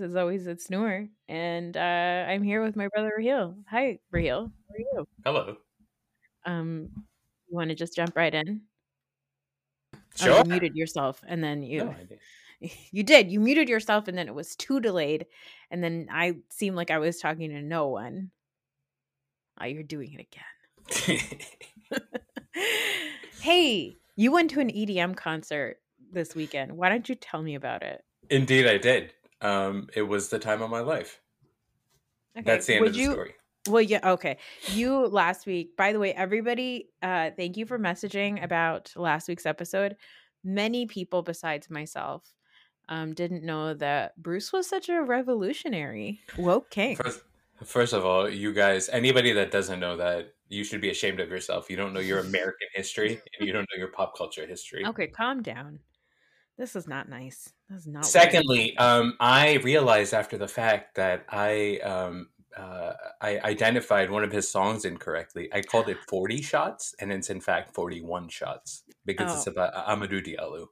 As always, it's Noor, and uh, I'm here with my brother Raheel. Hi, Raheel. How are you? Hello. Um, you want to just jump right in? Sure. Oh, you muted yourself, and then you No, I did. you did. You muted yourself, and then it was too delayed, and then I seemed like I was talking to no one. Oh, you're doing it again. hey, you went to an EDM concert this weekend. Why don't you tell me about it? Indeed, I did. Um, it was the time of my life. Okay, That's the end would of the you, story. Well, yeah, okay. You last week, by the way, everybody, uh, thank you for messaging about last week's episode. Many people besides myself um, didn't know that Bruce was such a revolutionary woke king. First, first of all, you guys, anybody that doesn't know that, you should be ashamed of yourself. You don't know your American history and you don't know your pop culture history. Okay, calm down. This is not nice. Secondly, um, I realized after the fact that I um, uh, I identified one of his songs incorrectly. I called it 40 shots, and it's in fact 41 shots because it's Oh. about Amadou Diallo.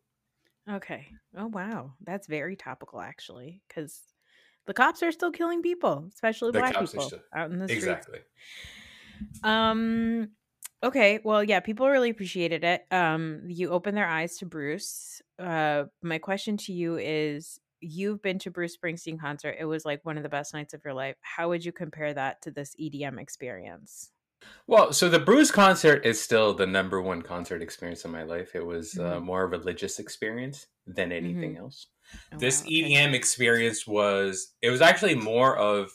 okay. Oh wow, that's very topical actually, because the cops are still killing people, especially The black cops people still- out in the streets. Exactly. Um okay, well yeah, people really appreciated it. Um you opened their eyes to Bruce. Uh my question to you is you've been to Bruce Springsteen concert. It was like one of the best nights of your life. How would you compare that to this EDM experience? Well, so the Bruce concert is still the number one concert experience in my life. It was uh, Mhm. more a religious experience than anything else. Oh, this wow, okay. EDM experience was it was actually more of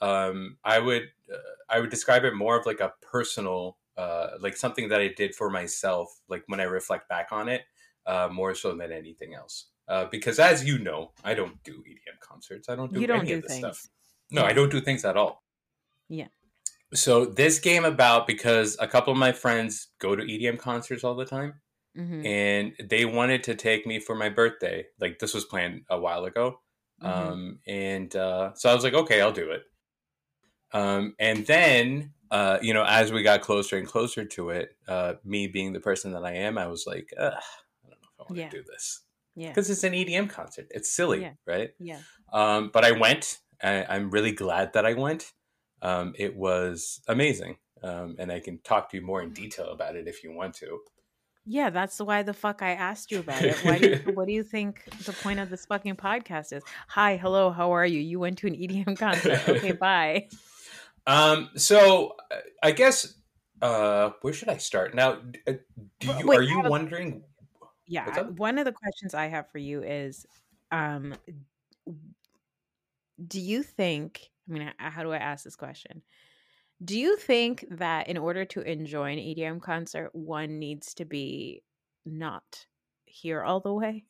um, I would uh, I would describe it more of like a personal uh, like something that I did for myself. Like when I reflect back on it, uh, more so than anything else. Uh, because as you know, I don't do EDM concerts. I don't do You don't any do of this things. stuff. No, Yeah. I don't do things at all. Yeah. So this came about because a couple of my friends go to EDM concerts all the time, Mhm, and they wanted to take me for my birthday. Like this was planned a while ago, mhm. um, and uh, so I was like, okay, I'll do it. Um, and then, uh, you know, as we got closer and closer to it, uh, me being the person that I am, I was like, Ugh, I don't know if I want Yeah. to do this yeah. because it's an EDM concert. It's silly, Yeah. right? Yeah. Um, but I went. I, I'm really glad that I went. Um, it was amazing, um, and I can talk to you more in detail about it if you want to. Yeah, that's why the fuck I asked you about it. Why do you, what do you think the point of this fucking podcast is? Hi, hello, how are you? You went to an EDM concert. Okay, bye. Um, so I guess uh, where should I start now? uh, Do you wait, are you wondering? Yeah, What's I- up? one of the questions I have for you is um do you think I mean how do I ask this question? Do you think that in order to enjoy an EDM concert one needs to be not here all the way?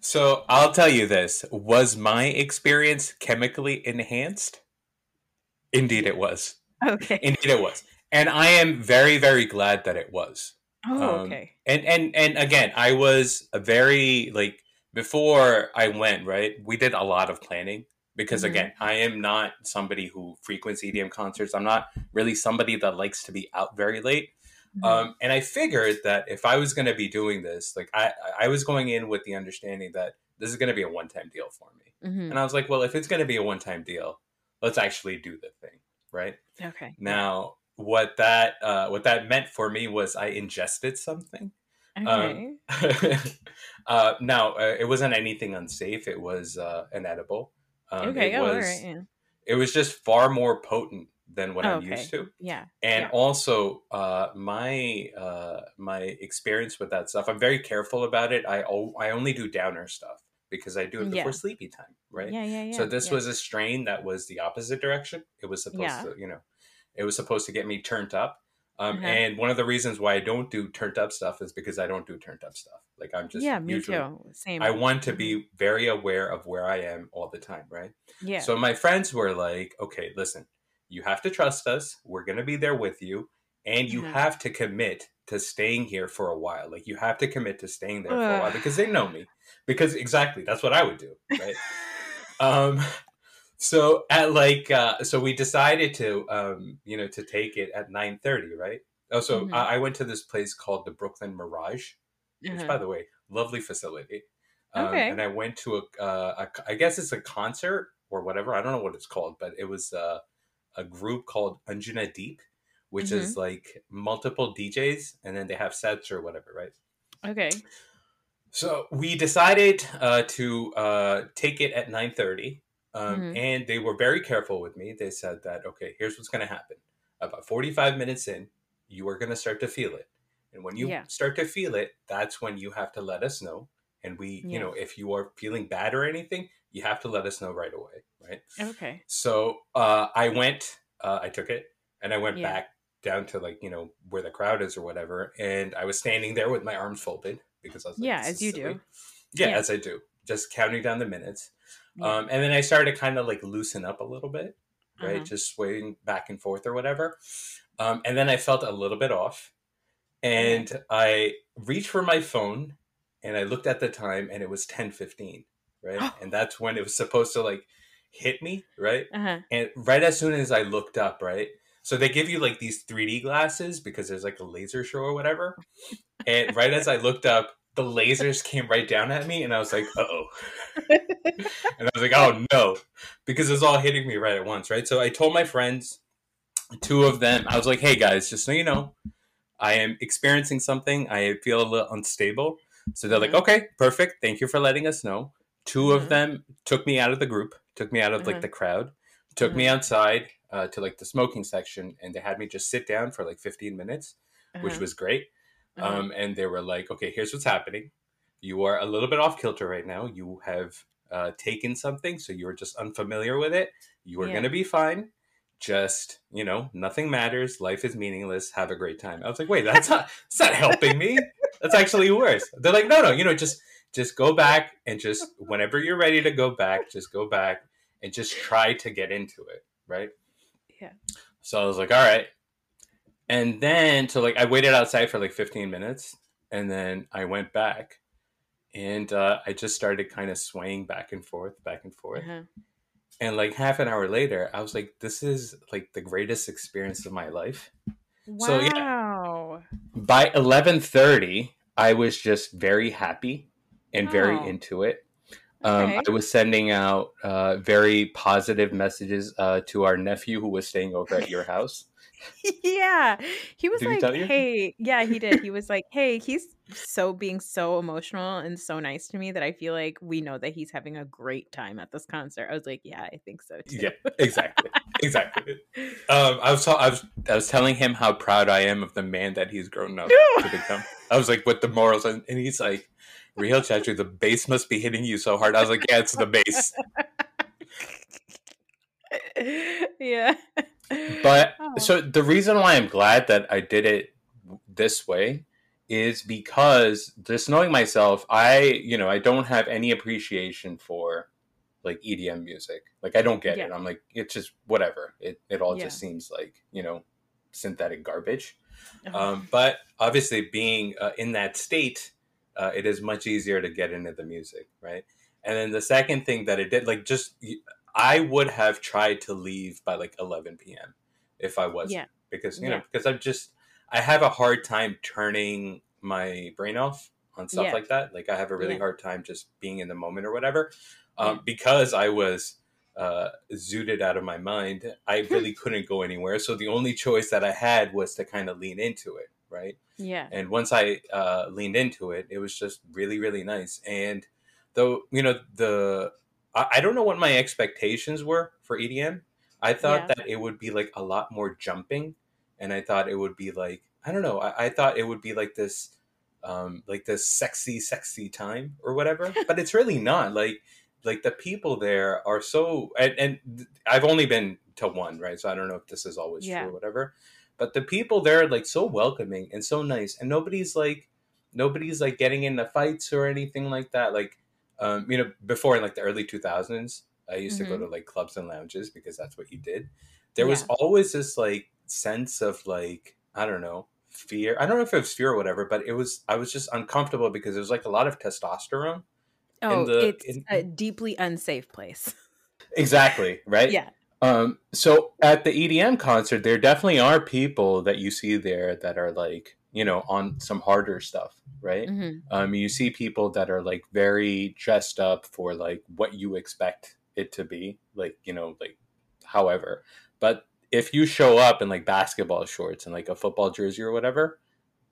So I'll tell you this: was my experience chemically enhanced? Indeed, it was. Okay. Indeed, it was, and I am very, very glad that it was. Oh, um, okay. and and and again i was a very like before i went right we did a lot of planning because Mhm. again i am not somebody who frequents edm concerts i'm not really somebody that likes to be out very late Mhm. um, and i figured that if i was going to be doing this like i i was going in with the understanding that this is going to be a one-time deal for me Mhm. and i was like well if it's going to be a one-time deal let's actually do the thing right Okay. now what that uh, what that meant for me was i ingested something Okay. um, uh, now uh, it wasn't anything unsafe. It was uh, an edible. Um, okay. It Oh, was right. Yeah. it was just far more potent than what Oh, I'm okay. used to, Yeah. and Yeah. also uh, my uh, my experience with that stuff. I'm very careful about it. I o- I only do downer stuff because I do it Yeah. before sleepy time, right? Yeah. Yeah. Yeah. so this yeah. was a strain that was the opposite direction. It was supposed Yeah. to, you know, it was supposed to get me turned up. Um, Uh-huh. And one of the reasons why I don't do turned up stuff is because I don't do turned up stuff. Like I'm just yeah. Me usually too. Same. I want to Mhm. be very aware of where I am all the time, right? Yeah. So my friends were like, "Okay, listen, you have to trust us. We're going to be there with you, and you Mhm. have to commit to staying here for a while. Like you have to commit to staying there for a while because they know me. Because exactly, that's what I would do, right? um so at like uh so we decided to um you know to take it at 9:30, right? Oh, so Mhm. I, I went to this place called the Brooklyn Mirage, which Uh-huh. by the way, lovely facility. Um, Okay. And I went to a, uh, a, I guess it's a concert or whatever. I don't know what it's called, but it was uh, a group called Anjuna Deep, which Mm-hmm. is like multiple DJs, and then they have sets or whatever, right? Okay. So we decided uh, to uh, take it at nine thirty, um, Mhm. and they were very careful with me. They said that okay, here's what's going to happen. About forty five minutes in, you are going to start to feel it, and when you Yeah. start to feel it, that's when you have to let us know. And we, you know, if you are feeling bad or anything, you have to let us know right away, right? Okay. So uh, I went, uh, I took it, and I went Yeah. back down to like you know where the crowd is or whatever, and I was standing there with my arms folded because I was like, Yeah, as you silly." do. Yeah, Yeah. as I do, just counting down the minutes, Yeah. um, and then I started to kind of like loosen up a little bit, right, Uh-huh. just swaying back and forth or whatever, um, and then I felt a little bit off, and I reached for my phone, and I looked at the time, and it was ten fifteen, right, and that's when it was supposed to like hit me, right. Uh-huh. And right as soon as I looked up, right? So they give you like these 3D glasses because there's like a laser show or whatever. And right as I looked up, the lasers came right down at me, and I was like, uh oh. and I was like, oh no. Because it's all hitting me right at once, right? So I told my friends, two of them, I was like, hey guys, just so you know, I am experiencing something. I feel a little unstable. So they're like, Mhm. okay, perfect. Thank you for letting us know. 2 Mhm. of them took me out of the group, took me out of like Mhm. the crowd, took me outside uh, to like the smoking section, and they had me just sit down for like 15 minutes, which Uh-huh. was great. Uh-huh. Um, and they were like, okay, here's what's happening. You are a little bit off kilter right now. You have uh, taken something, so you're just unfamiliar with it. You are Yeah. going to be fine. Just, you know, nothing matters. Life is meaningless. Have a great time. I was like, wait, that's not, that's not helping me. That's actually worse. They're like, no, no, you know, just, just go back and just, whenever you're ready to go back, just go back and just try to get into it. Right. Yeah. So I was like, all right. And then, so like, I waited outside for like 15 minutes and then I went back and uh, I just started kind of swaying back and forth, back and forth. Uh-huh. And like half an hour later, I was like, this is like the greatest experience of my life. So, yeah. Wow. By 11:30, I was just very happy and very Oh. into it. Um, Okay. I was sending out uh, very positive messages uh, to our nephew who was staying over at your house. yeah. He was Did he like, you? hey, yeah, he did. He was like, hey, he's so being so emotional and so nice to me that I feel like we know that he's having a great time at this concert. I was like, yeah, I think so too. Yeah, exactly, exactly. Um, I was, I was, I was telling him how proud I am of the man that he's grown up to become. I was like, with the morals, and, and he's like, "Real Chachu, the bass must be hitting you so hard." I was like, "Yeah, it's the bass." yeah. But Oh. so the reason why I'm glad that I did it this way is because just knowing myself, I, you know, I don't have any appreciation for like EDM music. Like I don't get it. I'm like, it's just whatever. It it all Yeah. just seems like, you know, synthetic garbage. Uh-huh. Um, but obviously, being uh, in that state, uh, it is much easier to get into the music, right? And then the second thing that it did, like, just I would have tried to leave by like 11 p.m. if I was, Yeah. because you Yeah. know, because I'm just I have a hard time turning my brain off on stuff Yeah. like that. Like, I have a really hard time just being in the moment or whatever, um, because I was uh, zooted out of my mind. I really couldn't go anywhere. So the only choice that I had was to kind of lean into it, right? yeah. And once I uh, leaned into it, it was just really, really nice. And though, you know, the I, I don't know what my expectations were for EDM. I thought Yeah. that it would be like a lot more jumping, and I thought it would be like I don't know. I, I thought it would be like this, um, like this sexy, sexy time or whatever. but it's really not. Like, like the people there are so, and, and I've only been to one, right? So I don't know if this is always Yeah. true or whatever. But the people there are like so welcoming and so nice, and nobody's like, nobody's like getting into fights or anything like that. Like, um, you know, before in like the early two thousands, I used to go Mhm. to like clubs and lounges because that's what you did. There was always this like sense of like I don't know fear. I don't know if it was fear or whatever, but it was I was just uncomfortable because there was like a lot of testosterone. Oh, the- it's in- a deeply unsafe place. Exactly right. Yeah. Um, so at the EDM concert, there definitely are people that you see there that are like, you know, on some harder stuff, right? Mm-hmm. Um, you see people that are like very dressed up for like what you expect it to be, like you know, like however. But if you show up in like basketball shorts and like a football jersey or whatever,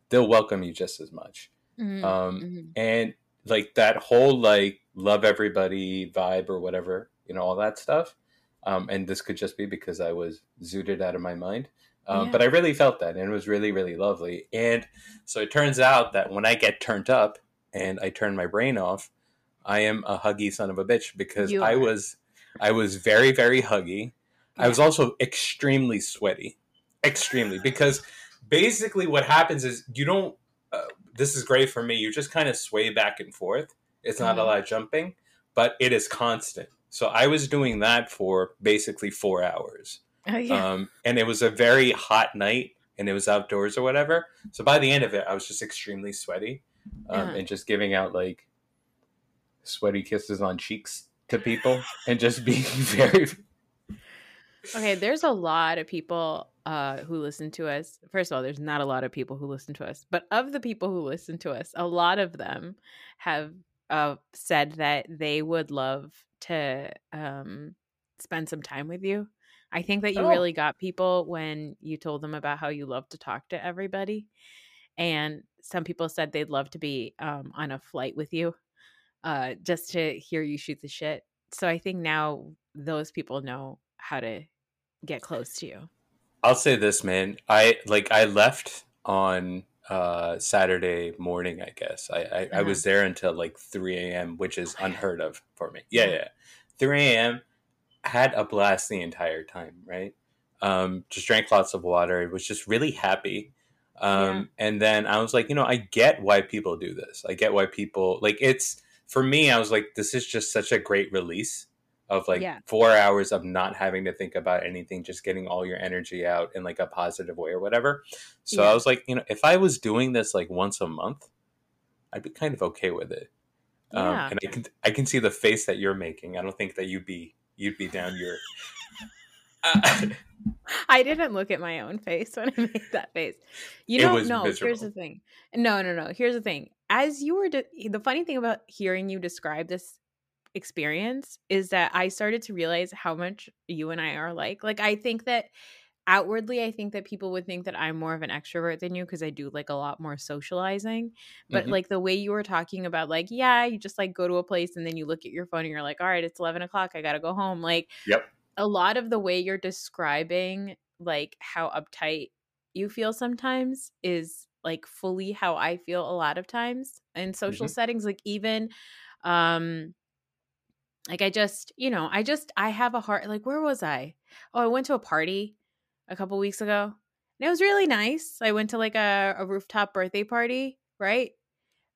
they'll welcome you just as much. Mm-hmm. Um, mm-hmm. and like that whole like love everybody vibe or whatever, you know, all that stuff. Um, and this could just be because I was zooted out of my mind. Um, Yeah. But I really felt that, and it was really, really lovely. And so it turns out that when I get turned up and I turn my brain off, I am a huggy son of a bitch because I was, I was very, very huggy. I was also extremely sweaty, extremely because basically what happens is you don't. Uh, this is great for me. You just kind of sway back and forth. It's not a Mhm. lot of jumping, but it is constant. So I was doing that for basically four hours Oh, yeah. um, and it was a very hot night and it was outdoors or whatever so by the end of it i was just extremely sweaty um, Yeah. and just giving out like sweaty kisses on cheeks to people and just being very Okay, there's a lot of people uh, who listen to us. First of all, there's not a lot of people who listen to us, but of the people who listen to us, a lot of them have uh, said that they would love to um, spend some time with you. I think that you Oh. really got people when you told them about how you love to talk to everybody. And some people said they'd love to be um, on a flight with you uh, just to hear you shoot the shit. So I think now those people know how to get close to you. i'll say this man i like i left on uh saturday morning i guess. I i, I Uh-huh. was there until like 3 a.m which is unheard of for me. Yeah yeah. 3 a.m had a blast the entire time right? Um just drank lots of water It was just really happy. Um and then i was like you know i get why people do this. I get why people like it's for me i was like this is just such a great release of like Yeah. four hours of not having to think about anything just getting all your energy out in like a positive way or whatever so Yeah. i was like you know if i was doing this like once a month i'd be kind of okay with it um, Yeah. and i can i can see the face that you're making i don't think that you'd be you'd be down your I didn't look at my own face when I made that face. You don't know. Here's the thing. No, no, no. Here's the thing. As you were, de- the funny thing about hearing you describe this experience is that I started to realize how much you and I are like. Like, I think that outwardly, I think that people would think that I'm more of an extrovert than you because I do like a lot more socializing. But Mhm. like the way you were talking about, like, yeah, you just like go to a place and then you look at your phone and you're like, all right, it's 11 o'clock. I got to go home. Like, Yep. a lot of the way you're describing like how uptight you feel sometimes is like fully how I feel a lot of times in social Mhm. settings like even um like I just, you know, I just I have a heart like where was I? Oh, I went to a party a couple weeks ago. And it was really nice. I went to like a, a rooftop birthday party, right?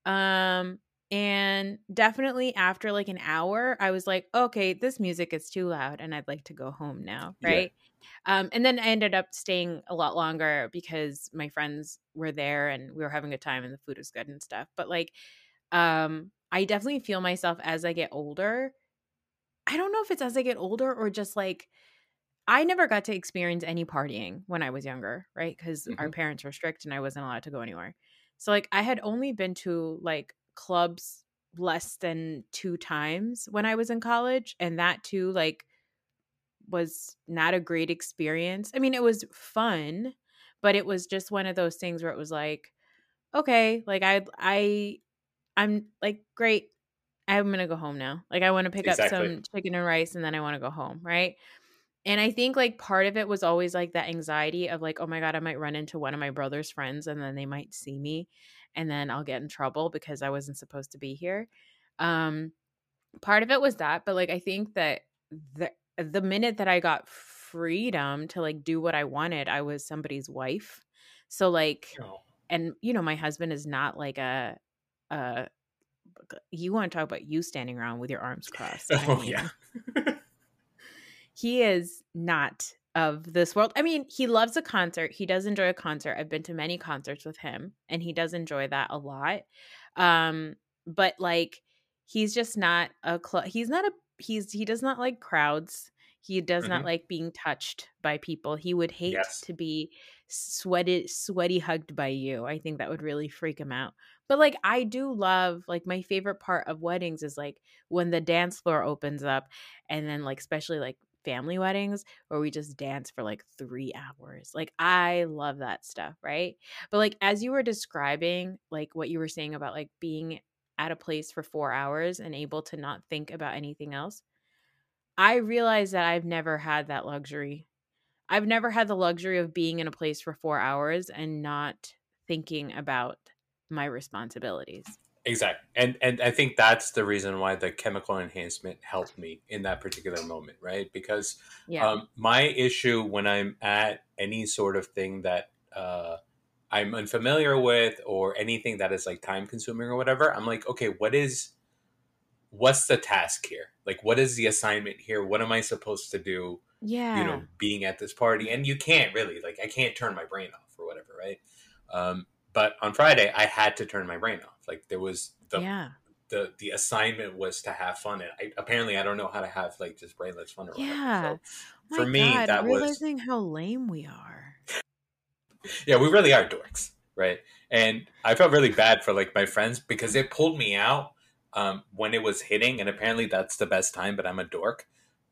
Um and definitely after like an hour, I was like, okay, this music is too loud and I'd like to go home now. Yeah. Right. Um, and then I ended up staying a lot longer because my friends were there and we were having a time and the food was good and stuff. But like, um, I definitely feel myself as I get older. I don't know if it's as I get older or just like I never got to experience any partying when I was younger, right? Because our Mhm. parents were strict and I wasn't allowed to go anywhere. So like I had only been to like clubs less than two times when I was in college, and that too like was not a great experience. I mean, it was fun, but it was just one of those things where it was like, okay, like I I I'm like great. I'm gonna go home now. Like I want to pick up some chicken and rice, and then I want to go home, right? And I think like part of it was always like that anxiety of like, oh my God, I might run into one of my brother's friends and then they might see me and then I'll get in trouble because I wasn't supposed to be here. Um part of it was that, but like I think that the the minute that I got freedom to like do what I wanted, I was somebody's wife. So like Oh. and you know, my husband is not like a uh you want to talk about you standing around with your arms crossed. I Oh, mean, yeah. he is not of this world. I mean, he loves a concert. He does enjoy a concert. I've been to many concerts with him and he does enjoy that a lot. Um but like he's just not a cl- he's not a he's he does not like crowds. He does not Mhm. like being touched by people. He would hate Yes. to be sweated sweaty hugged by you. I think that would really freak him out. But like I do love like my favorite part of weddings is like when the dance floor opens up and then like especially like family weddings where we just dance for like 3 hours. Like I love that stuff, right? But like as you were describing like what you were saying about like being at a place for 4 hours and able to not think about anything else. I realize that I've never had that luxury. I've never had the luxury of being in a place for 4 hours and not thinking about my responsibilities. Exactly. And and I think that's the reason why the chemical enhancement helped me in that particular moment, right? Because Yeah. um, my issue when I'm at any sort of thing that uh, I'm unfamiliar with or anything that is like time consuming or whatever, I'm like, okay, what is what's the task here? Like what is the assignment here? What am I supposed to do, Yeah. you know, being at this party? And you can't really, like I can't turn my brain off or whatever, right? Um, but on Friday I had to turn my brain off. Like there was the yeah. the the assignment was to have fun and I, apparently i don't know how to have like just brainless fun or. Yeah. so for me, God, that was- realizing how lame we are. yeah we really are dorks right and i felt really bad for like my friends because it pulled me out um, when it was hitting and apparently that's the best time but i'm a dork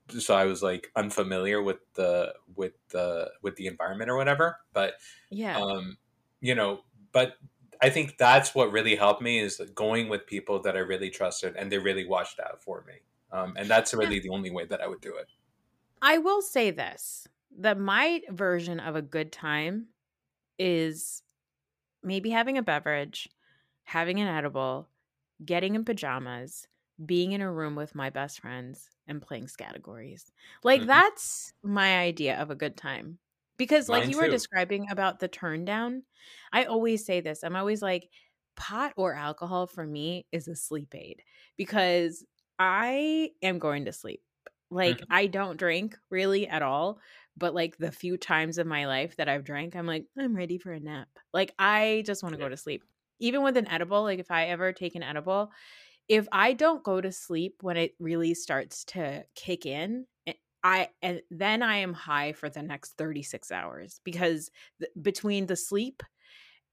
so i was like unfamiliar with the with the with the environment or whatever but Yeah. um you know but i think that's what really helped me is going with people that i really trusted and they really watched out for me um, and that's really the only way that i would do it I will say this that my version of a good time is maybe having a beverage, having an edible, getting in pajamas, being in a room with my best friends, and playing categories. Like Mhm. that's my idea of a good time. Because like Mine you were describing about the turn down, I always say this. I'm always like pot or alcohol for me is a sleep aid because I am going to sleep. Like Mhm. I don't drink really at all, but like the few times in my life that I've drank, I'm like I'm ready for a nap. Like I just want to Yeah. go to sleep. Even with an edible, like if I ever take an edible, if I don't go to sleep when it really starts to kick in, eh, I and then I am high for the next 36 hours because th- between the sleep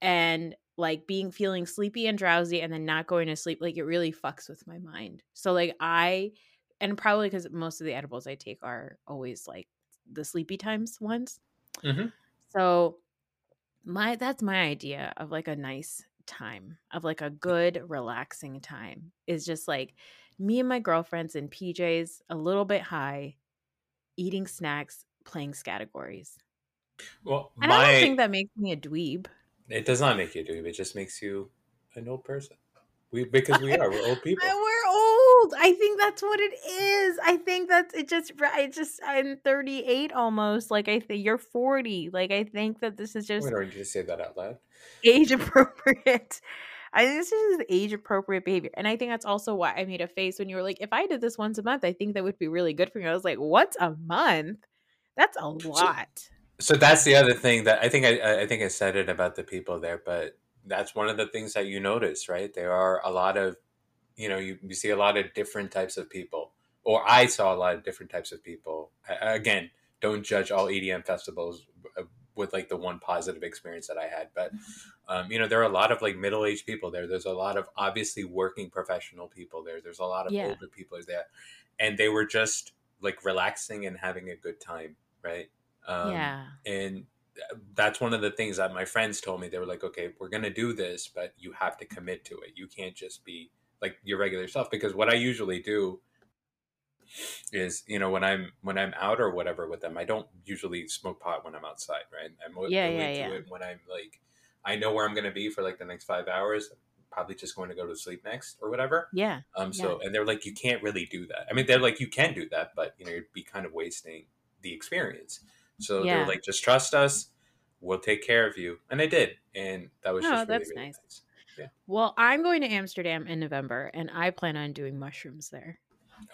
and like being feeling sleepy and drowsy and then not going to sleep like it really fucks with my mind. So like I and probably cuz most of the edibles I take are always like the sleepy times ones. Mhm. So my that's my idea of like a nice time of like a good relaxing time is just like me and my girlfriends in PJs a little bit high eating snacks playing categories. Well and i don't think that makes me a dweeb. It does not make you do it just makes you an old person. We because we are we're old people. we're old i think that's what it is i think that's it just i just i'm 38 almost like i think you're 40 like i think that this is just we don't need to say that out loud age appropriate. I think this is age appropriate behavior. And I think that's also why I made a face when you were like, if I did this once a month, I think that would be really good for me. I was like, what's a month? That's a lot. so that's the other thing that i think I, I think i said it about the people there but that's one of the things that you notice right there are a lot of you know you, you see a lot of different types of people or i saw a lot of different types of people. I, again don't judge all edm festivals uh, with like the one positive experience that i had but um, you know there are a lot of like middle-aged people there. There's a lot of obviously working professional people there. There's a lot of Yeah. older people there and they were just like relaxing and having a good time right? Um, yeah. and that's one of the things that my friends told me. They were like okay we're going to do this but you have to commit to it. You can't just be like your regular self because what i usually do is you know when i'm when i'm out or whatever with them i don't usually smoke pot when i'm outside right i'm Yeah, yeah, yeah. it when i'm like i know where i'm going to be for like the next five hours probably just going to go to sleep next or whatever Yeah. um so and they're like you can't really do that i mean they're like you can do that but you know you'd be kind of wasting the experience so Yeah. they're like just trust us we'll take care of you and i did and that was Oh, just really, that's really nice. nice Well, I'm going to Amsterdam in November and I plan on doing mushrooms there.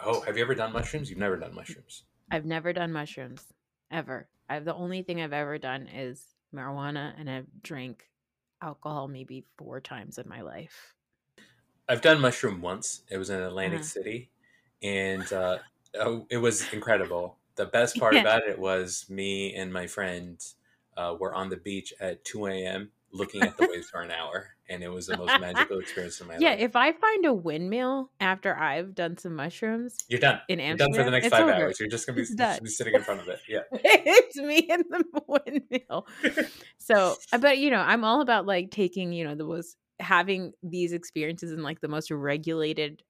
oh have you ever done mushrooms you've never done mushrooms I've never done mushrooms ever. I've the only thing I've ever done is marijuana and I've drank alcohol maybe four times in my life. i've done mushroom once it was in atlantic Uh-huh. city and uh oh, it was incredible the best part Yeah. about it was me and my friend uh, were on the beach at 2 a.m. looking at the waves for an hour, and it was the most magical experience of my Yeah, life. if I find a windmill after I've done some mushrooms You're done. in You're Amsterdam, done for the next five over. hours. You're just gonna be, just be sitting in front of it. Yeah. it's me in the windmill. So, uh, but you know, I'm all about like taking, you know, the most having these experiences in like the most regulated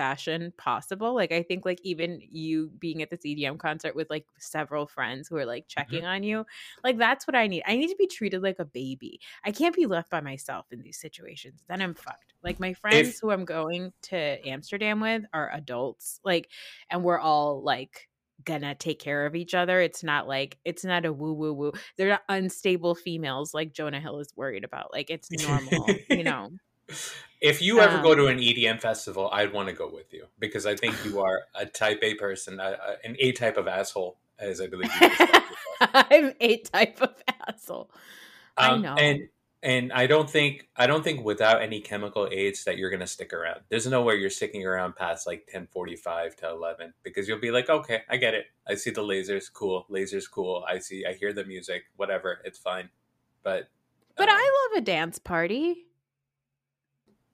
fashion possible. Like I think like even you being at this EDM concert with like several friends who are like mm-hmm. checking on you, like that's what I need. I need to be treated like a baby. I can't be left by myself in these situations. Then I'm fucked. Like my friends who I'm going to Amsterdam with are adults. Like and we're all like gonna take care of each other. It's not like it's not a woo woo woo. They're not unstable females like Jonah Hill is worried about. Like it's normal, you know. If you ever go Um, to an EDM festival, I'd want to go with you because I think you are a type A person, a, a- an A type of asshole, as I believe you. I'm a type of asshole. I Um, know. and and I don't think I don't think without any chemical aids that you're gonna stick around. There's no way you're sticking around past like ten forty five to eleven because you'll be like, okay, I get it. I see the lasers, cool. Lasers, cool. I see. I hear the music. Whatever, it's fine. But But um, I love a dance party.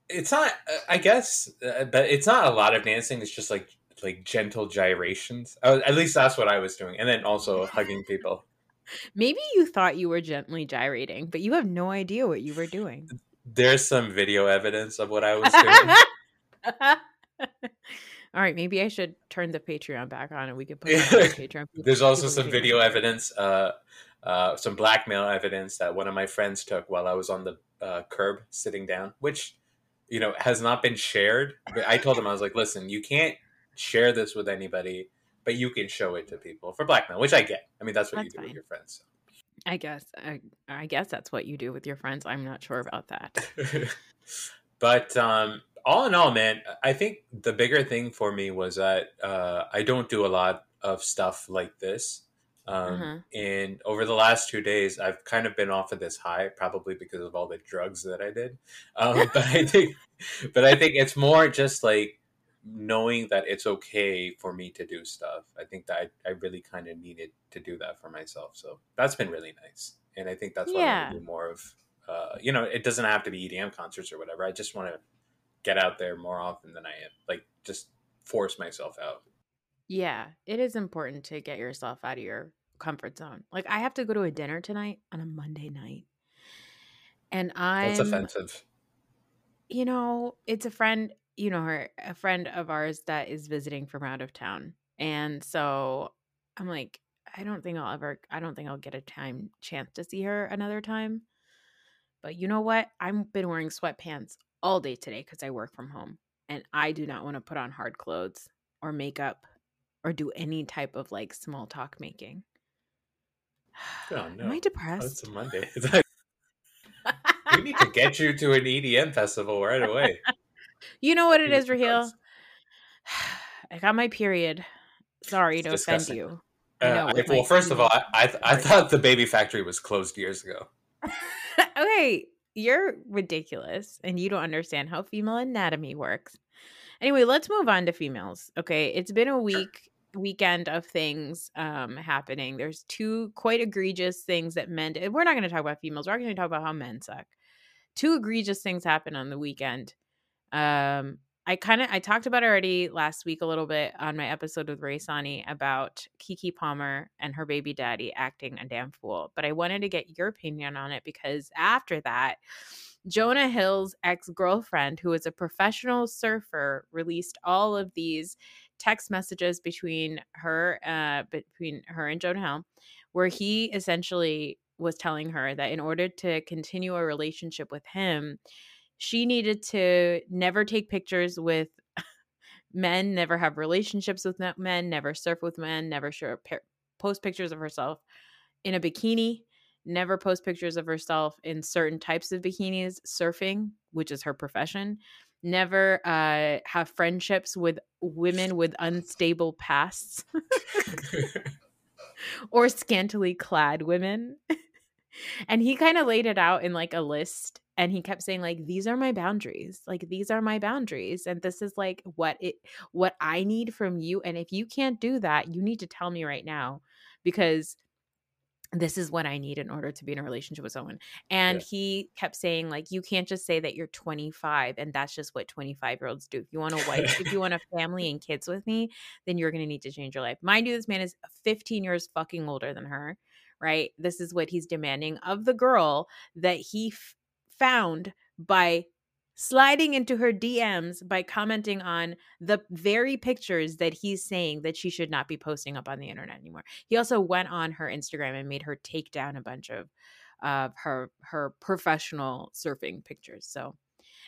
It's not. uh, I guess, uh, but it's not a lot of dancing. It's just like like gentle gyrations. Uh, at least that's what I was doing, and then also hugging people. Maybe you thought you were gently gyrating, but you have no idea what you were doing. There's some video evidence of what I was doing. All right, maybe I should turn the Patreon back on and we could put the Patreon. There's also some video evidence, uh, uh, some blackmail evidence that one of my friends took while I was on the uh, curb sitting down, which you know has not been shared. But I told him I was like, "Listen, you can't share this with anybody, but you can show it to people for blackmail," which I get. I mean, that's what That's you do fine. with your friends. I guess I, I guess that's what you do with your friends. I'm not sure about that. but um, all in all, man, I think the bigger thing for me was that uh, I don't do a lot of stuff like this. Um, Mhm. And over the last two days, I've kind of been off of this high, probably because of all the drugs that I did. Um, but I think, but I think it's more just like knowing that it's okay for me to do stuff. I think that I, I really kind of needed to do that for myself. So that's been really nice, and I think that's why I Yeah. to do more of. Uh, you know, it doesn't have to be EDM concerts or whatever. I just want to get out there more often than I am. Like just force myself out. Yeah, it is important to get yourself out of your comfort zone. Like I have to go to a dinner tonight on a Monday night. And I'm That's offensive. you know, it's a friend, you know, her a friend of ours that is visiting from out of town. And so I'm like, I don't think I'll ever I don't think I'll get a time chance to see her another time. But you know what? I've been wearing sweatpants all day today because I work from home. And I do not want to put on hard clothes or makeup or do any type of like small talk making. Oh, Am no. I Oh, depressed? it's a Monday. It's like, we need to get you to an EDM festival right away. you know what it is, Raheel? I got my period. Sorry It's to disgusting. offend you. I know, Uh, with well, first of all, I, I, I thought the baby factory was closed years ago. okay, you're ridiculous and you don't understand how female anatomy works. Anyway, let's move on to females. Okay, it's been a week weekend of things um happening. There's two quite egregious things that men did. We're not going to talk about females. We're going to talk about how men suck. Two egregious things happened on the weekend. Um I kind of I talked about already last week a little bit on my episode with Ray Sani about Keke Palmer and her baby daddy acting a damn fool. But I wanted to get your opinion on it because after that, Jonah Hill's ex-girlfriend, who is a professional surfer, released all of these text messages between her uh between her and Jonah Hill, where he essentially was telling her that in order to continue a relationship with him, she needed to never take pictures with men, never have relationships with men, never surf with men, never share, post pictures of herself in a bikini, never post pictures of herself in certain types of bikinis, surfing, which is her profession, never uh, have friendships with women with unstable pasts or scantily clad women. and he kind of laid it out in like a list and he kept saying like these are my boundaries like these are my boundaries and this is like what it what i need from you and if you can't do that you need to tell me right now because this is what I need in order to be in a relationship with someone. And Yeah. he kept saying, like, you can't just say that you're 25 and that's just what 25 year olds do. If you want a wife, if you want a family and kids with me, then you're going to need to change your life. Mind you, this man is 15 years fucking older than her, right? This is what he's demanding of the girl that he f- found by sliding into her DMs by commenting on the very pictures that he's saying that she should not be posting up on the internet anymore. He also went on her Instagram and made her take down a bunch of of her her professional surfing pictures. So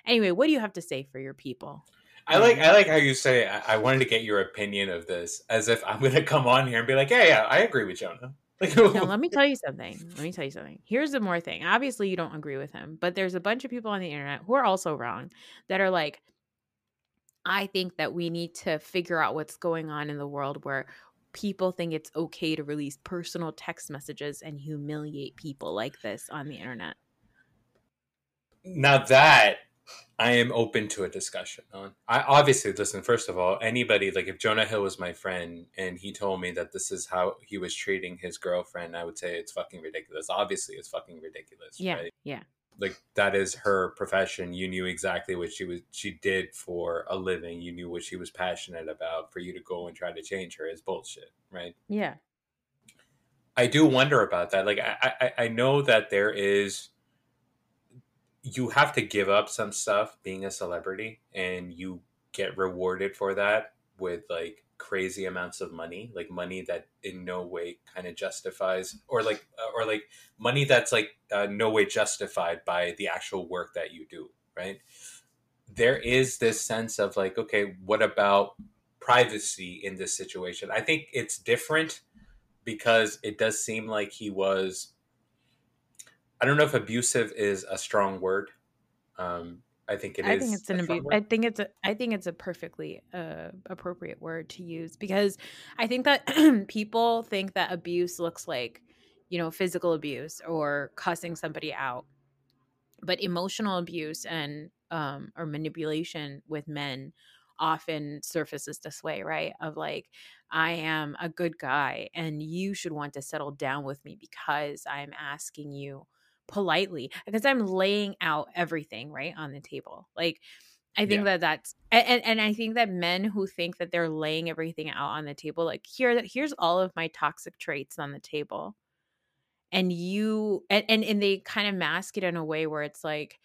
anyway, what do you have to say for your people? I like um, I like how you say I, I wanted to get your opinion of this as if I'm gonna come on here and be like, yeah, yeah, I agree with Jonah. Like, Now, let me tell you something. Let me tell you something. Here's the more thing. Obviously, you don't agree with him, but there's a bunch of people on the internet who are also wrong that are like, I think that we need to figure out what's going on in the world where people think it's okay to release personal text messages and humiliate people like this on the internet. now that I am open to a discussion on. I obviously listen. First of all, anybody like if Jonah Hill was my friend and he told me that this is how he was treating his girlfriend, I would say it's fucking ridiculous. Obviously, it's fucking ridiculous. Yeah. right? Yeah. like that is her profession. You knew exactly what she was she did for a living. You knew what she was passionate about. For you to go and try to change her is bullshit, right? Yeah. I do wonder about that. Like I, I, I know that there is you have to give up some stuff being a celebrity and you get rewarded for that with like crazy amounts of money like money that in no way kind of justifies or like uh, or like money that's like uh, no way justified by the actual work that you do right? There is this sense of like okay what about privacy in this situation? I think it's different because it does seem like he was I don't know if abusive is a strong word. Um, I think it is. I think it's an a. I think it's a. I think it's a perfectly uh, appropriate word to use because I think that people think that abuse looks like, you know, physical abuse or cussing somebody out, but emotional abuse and um, or manipulation with men often surfaces this way, right? Of like, I am a good guy and you should want to settle down with me because I'm asking you politely because I'm laying out everything right on the table. Like I think Yeah. that that's and and I think that men who think that they're laying everything out on the table like here here's all of my toxic traits on the table. And you and and, and they kind of mask it in a way where it's like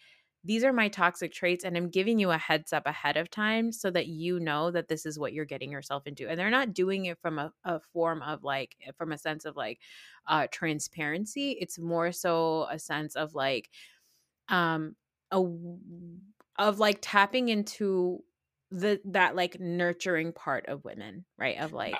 these are my toxic traits and I'm giving you a heads up ahead of time so that you know that this is what you're getting yourself into. And they're not doing it from a, a form of like from a sense of like uh transparency. It's more so a sense of like um a of like tapping into the that like nurturing part of women, right? Of like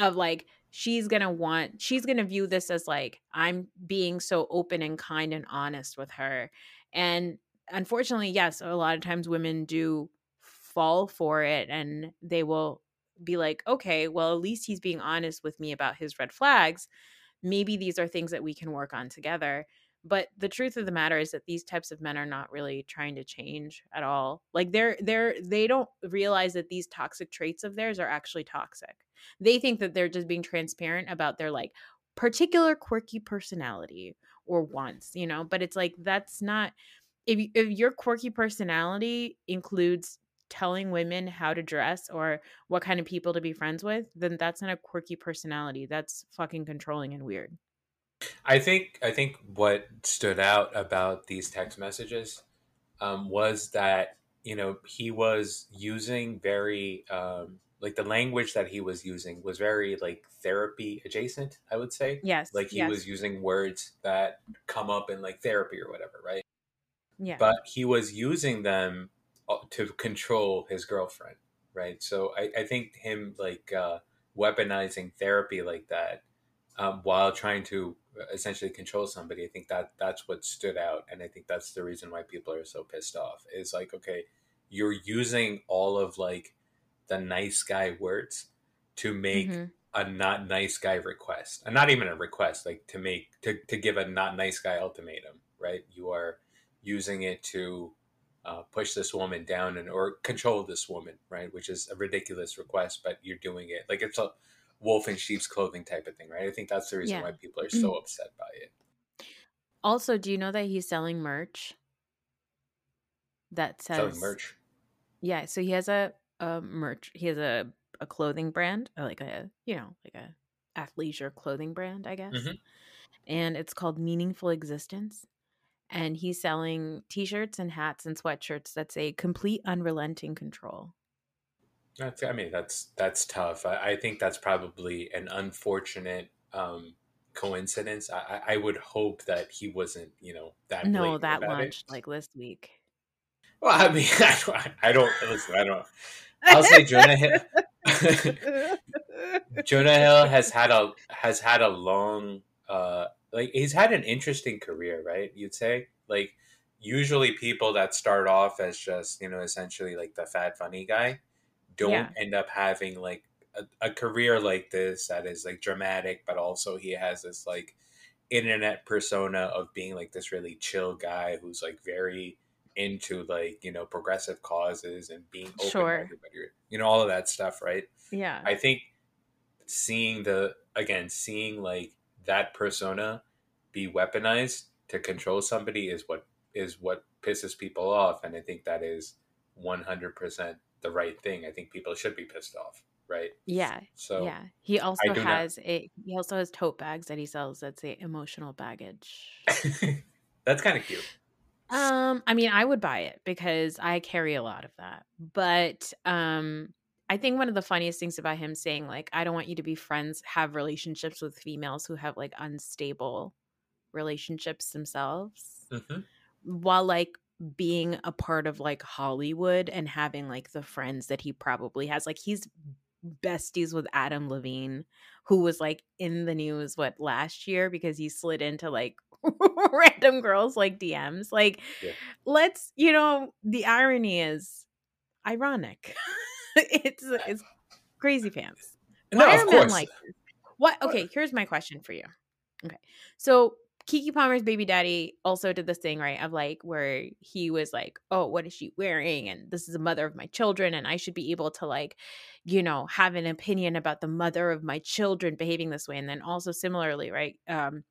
of like she's gonna want she's gonna view this as like i'm being so open and kind and honest with her and unfortunately yes a lot of times women do fall for it and they will be like okay well at least he's being honest with me about his red flags. Maybe these are things that we can work on together. But the truth of the matter is that these types of men are not really trying to change at all. Like they're they're they don't realize that these toxic traits of theirs are actually toxic. They think that they're just being transparent about their like particular quirky personality or wants you know? But it's like that's not if, if your quirky personality includes telling women how to dress or what kind of people to be friends with then that's not a quirky personality that's fucking controlling and weird I think I think what stood out about these text messages um, was that you know he was using very um, like the language that he was using was very like therapy adjacent. I would say yes like he yes. was using words that come up in like therapy or whatever, right? Yeah. but he was using them uh, to control his girlfriend right? So i, I think him like uh, weaponizing therapy like that um, while trying to uh, essentially control somebody i think that that's what stood out and i think that's the reason why people are so pissed off is like okay you're using all of like the nice guy words to make Mhm. a not nice guy request and not even a request like to make to, to give a not nice guy ultimatum right? You are using it to uh, push this woman down and or control this woman right which is a ridiculous request but you're doing it like it's a wolf in sheep's clothing type of thing, right? I think that's the reason Yeah. why people are so upset by it. Also, do you know that he's selling merch that says Selling merch. Yeah, so he has a, a merch. He has a a clothing brand, or like a you know like a athleisure clothing brand, I guess. Mhm. And it's called Meaningful Existence. And he's selling T-shirts and hats and sweatshirts that say "Complete Unrelenting Control." That's, I mean, that's that's tough. I, I think that's probably an unfortunate um, coincidence. I, I- would hope that he wasn't, you know, that No, that about it. like this week. Well, I mean, I don't, I don't listen. I don't. I'll say Jonah Hill. Jonah Hill has had a has had a long uh like he's had an interesting career, right? You'd say like usually people that start off as just you know essentially like the fat funny guy don't Yeah. end up having like a, a career like this that is like dramatic, but also he has this like internet persona of being like this really chill guy who's like very into like you know progressive causes and being open Sure. to everybody you know all of that stuff right yeah. I think seeing the again seeing like that persona be weaponized to control somebody is what is what pisses people off and I think that is 100% the right thing. I think people should be pissed off, right? yeah. So yeah. He also do not- has a he also has tote bags that he sells that say emotional baggage. that's kind of cute. Um, I mean, I would buy it because I carry a lot of that. But um I think one of the funniest things about him saying like I don't want you to be friends, have relationships with females who have like unstable relationships themselves hmm while like being a part of like Hollywood and having like the friends that he probably has. Like he's besties with Adam Levine, who was like in the news what last year because he slid into like random girls like DMs. Like, Yeah. let's you know the irony is ironic. it's it's crazy pants. No, Why of course. like? What? Okay, here's my question for you. Okay, so Keke Palmer's baby daddy also did this thing, right? Of like where he was like, "Oh, what is she wearing?" And this is a mother of my children, and I should be able to like, you know, have an opinion about the mother of my children behaving this way. And then also similarly, right? Um,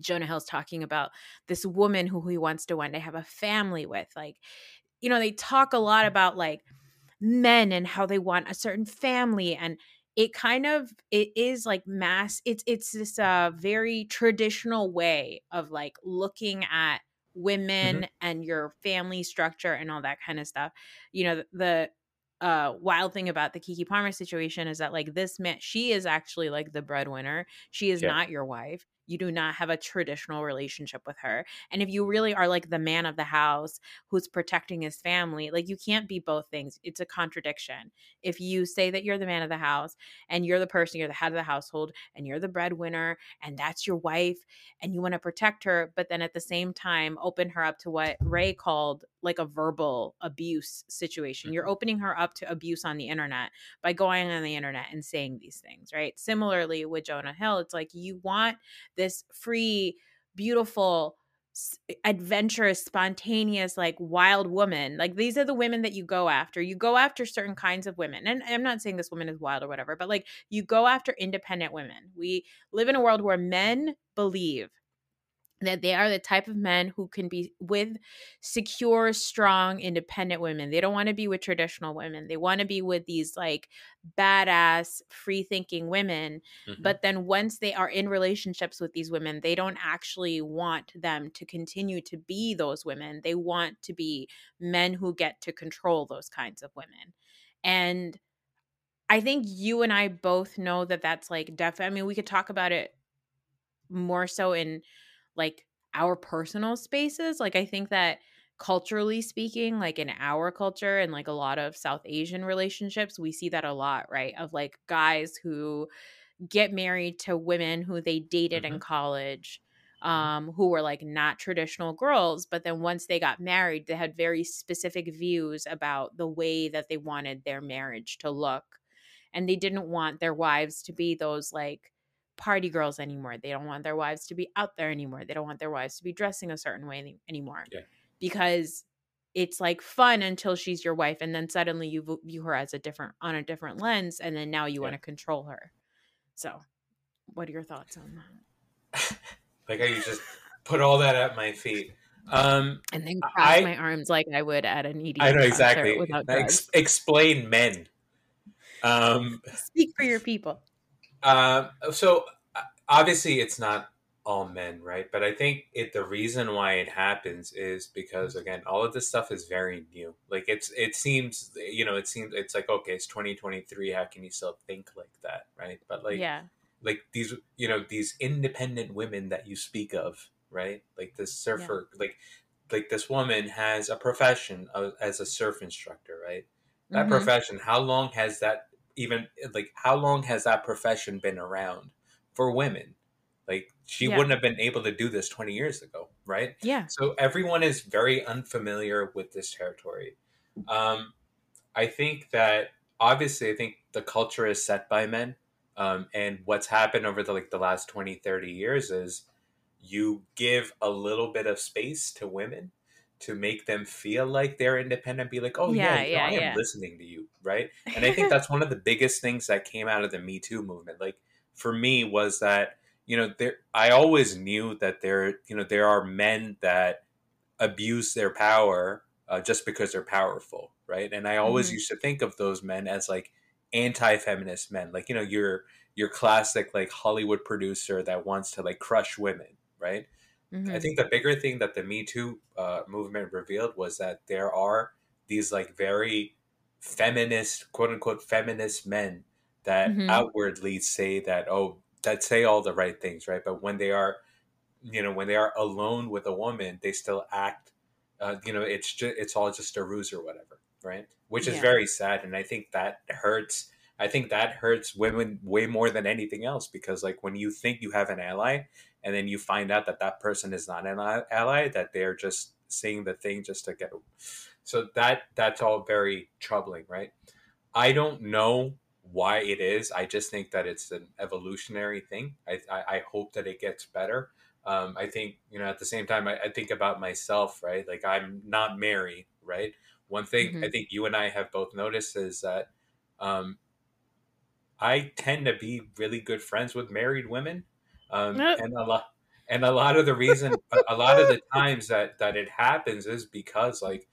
Jonah Hill's talking about this woman who he wants to one day have a family with. Like, you know, they talk a lot about like men and how they want a certain family and it kind of it is like mass it's it's this uh very traditional way of like looking at women and your family structure and all that kind of stuff. You know the uh wild thing about the Keke Palmer situation is that like this man she is actually like the breadwinner. She is Yeah. not your wife you do not have a traditional relationship with her and if you really are like the man of the house who's protecting his family like you can't be both things it's a contradiction. If you say that you're the man of the house and you're the person you're the head of the household and you're the breadwinner and that's your wife and you want to protect her but then at the same time open her up to what ray called like a verbal abuse situation. You're mm-hmm. opening her up to abuse on the internet by going on the internet and saying these things right? Similarly with jonah hill it's like you want this free beautiful adventurous spontaneous like wild woman like these are the women that you go after. You go after certain kinds of women and i'm not saying this woman is wild or whatever but like you go after independent women. We live in a world where men believe that they are the type of men who can be with secure strong independent women. They don't want to be with traditional women. They want to be with these like badass free thinking women Mhm. but then once they are in relationships with these women they don't actually want them to continue to be those women. They want to be men who get to control those kinds of women. And i think you and i both know that that's like def i mean we could talk about it more so in like our personal spaces like i think that culturally speaking like in our culture and like a lot of south asian relationships we see that a lot right of like guys who get married to women who they dated in Mhm. college um who were like not traditional girls but then once they got married they had very specific views about the way that they wanted their marriage to look and they didn't want their wives to be those like party girls anymore they don't want their wives to be out there anymore they don't want their wives to be dressing a certain way any- anymore Yeah. because it's like fun until she's your wife and then suddenly you view her as a different on a different lens and then now you Yeah. want to control her So, what are your thoughts on that? like how you just put all that at my feet. Um, and then cross I, my arms like I would at an ED. I know exactly. Ex- explain men. Um, Speak for your people. Uh, so obviously, it's not all men, right? But I think it the reason why it happens is because again, all of this stuff is very new. Like it's it seems you know it seems it's like okay, it's twenty twenty three. How can you still think like that, right? But like yeah, like these you know these independent women that you speak of, right? Like this surfer, yeah. like like this woman has a profession as a surf instructor, right? That mm-hmm. profession, how long has that even like how long has that profession been around for women? Like she yeah. wouldn't have been able to do this 20 years ago, right? Yeah. So everyone is very unfamiliar with this territory. Um, I think that obviously I think the culture is set by men. Um, and what's happened over the like the last 20, 30 years is you give a little bit of space to women to make them feel like they're independent, be like, oh yeah, yeah, yeah I am yeah. listening to you, right? And I think that's one of the biggest things that came out of the Me Too movement. Like for me was that you know there I always knew that there you know there are men that abuse their power uh, just because they're powerful, right? And I always mm-hmm. used to think of those men as like anti-feminist men, like you know your your classic like Hollywood producer that wants to like crush women, right? Mm-hmm. I think the bigger thing that the Me Too uh, movement revealed was that there are these like very feminist, quote unquote, feminist men that mm-hmm. outwardly say that, oh, that say all the right things, right? But when they are, you know, when they are alone with a woman, they still act, uh, you know, it's just, it's all just a ruse or whatever, right? Which is yeah. very sad. And I think that hurts I think that hurts women way more than anything else because like when you think you have an ally and then you find out that that person is not an ally that they're just saying the thing just to get so that that's all very troubling right? I don't know why it is. I just think that it's an evolutionary thing. I i, I hope that it gets better. Um, i think you know at the same time I, I, think about myself right? Like i'm not married right? One thing mm-hmm. i think you and i have both noticed is that um, I tend to be really good friends with married women, um, and a lot and a lot of the reason a lot of the times that that it happens is because like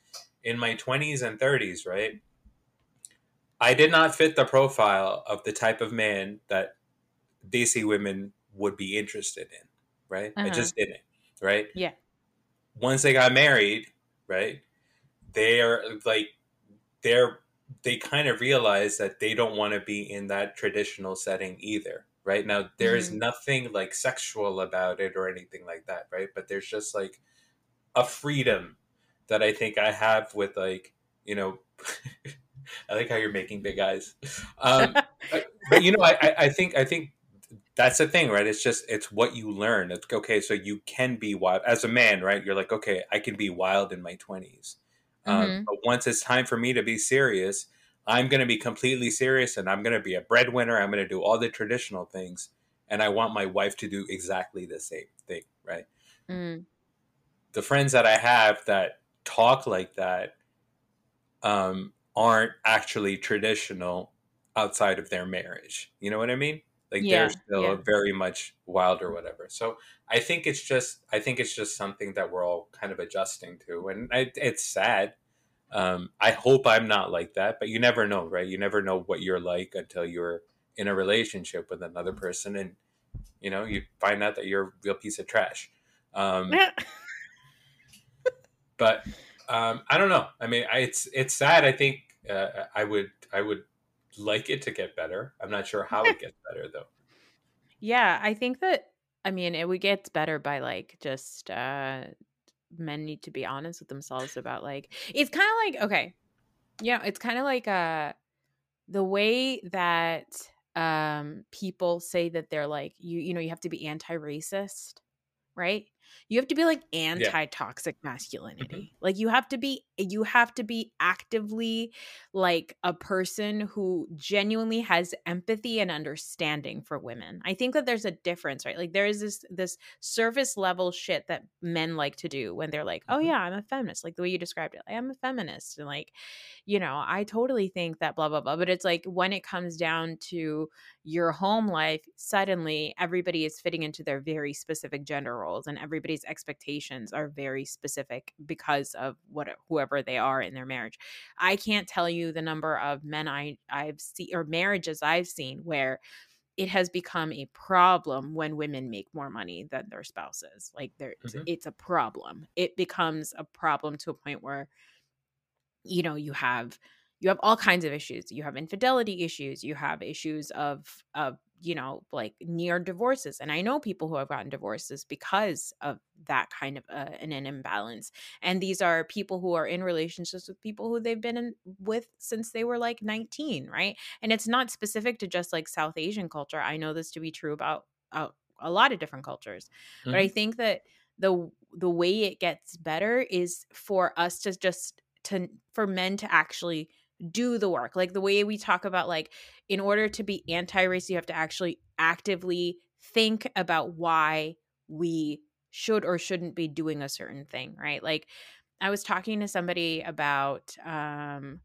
in my 20s and 30s right i did not fit the profile of the type of man that desi women would be interested in right? Uh-huh. i just didn't right? Yeah. Once they got married right they're like they're they kind of realize that they don't want to be in that traditional setting either right? Now there's mm-hmm. nothing like sexual about it or anything like that right? But there's just like a freedom that i think i have with like you know i like how you're making big eyes. Um, but, but, you know I, I think i think that's the thing right? It's just it's what you learn. It's okay so you can be wild. As a man right you're like okay i can be wild in my 20s um, mm-hmm. but once it's time for me to be serious, I'm going to be completely serious and I'm going to be a breadwinner. I'm going to do all the traditional things. And I want my wife to do exactly the same thing, right? Mm. The friends that I have that talk like that um, aren't actually traditional outside of their marriage. You know what I mean? Like yeah, they're still yeah. very much wild or whatever. So I think it's just I think it's just something that we're all kind of adjusting to, and I, it's sad. Um, I hope I'm not like that, but you never know, right? You never know what you're like until you're in a relationship with another person, and you know you find out that you're a real piece of trash. Um, but um, I don't know. I mean, I, it's it's sad. I think uh, I would I would like it to get better. I'm not sure how it gets better though. Yeah, I think that I mean it would get better by like just uh men need to be honest with themselves about like it's kind of like okay. Yeah, it's kind of like uh the way that um people say that they're like you you know you have to be anti-racist, right? You have to be like anti-toxic Mm-hmm. masculinity like you have to be you have to be actively like a person who genuinely has empathy and understanding for women i think that there's a difference right like there is this this surface level shit that men like to do when they're like oh Mhm. yeah i'm a feminist like the way you described it i am a feminist and like you know i totally think that blah blah blah but it's like when it comes down to your home life suddenly everybody is fitting into their very specific gender roles and everybody's expectations are very specific because of what whoever they are in their marriage. I can't tell you the number of men i i've seen or marriages i've seen where it has become a problem when women make more money than their spouses. Like there Mhm. it's a problem. It becomes a problem to a point where you know you have you have all kinds of issues. You have infidelity issues. You have issues of of you know like near divorces and i know people who have gotten divorces because of that kind of uh, an, an imbalance and these are people who are in relationships with people who they've been in with since they were like 19 right? And it's not specific to just like south asian culture i know this to be true about uh, a lot of different cultures but i think that the the way it gets better is for us to just to for men to actually do the work like the way we talk about like in order to be anti-race you have to actually actively think about why we should or shouldn't be doing a certain thing right like i was talking to somebody about um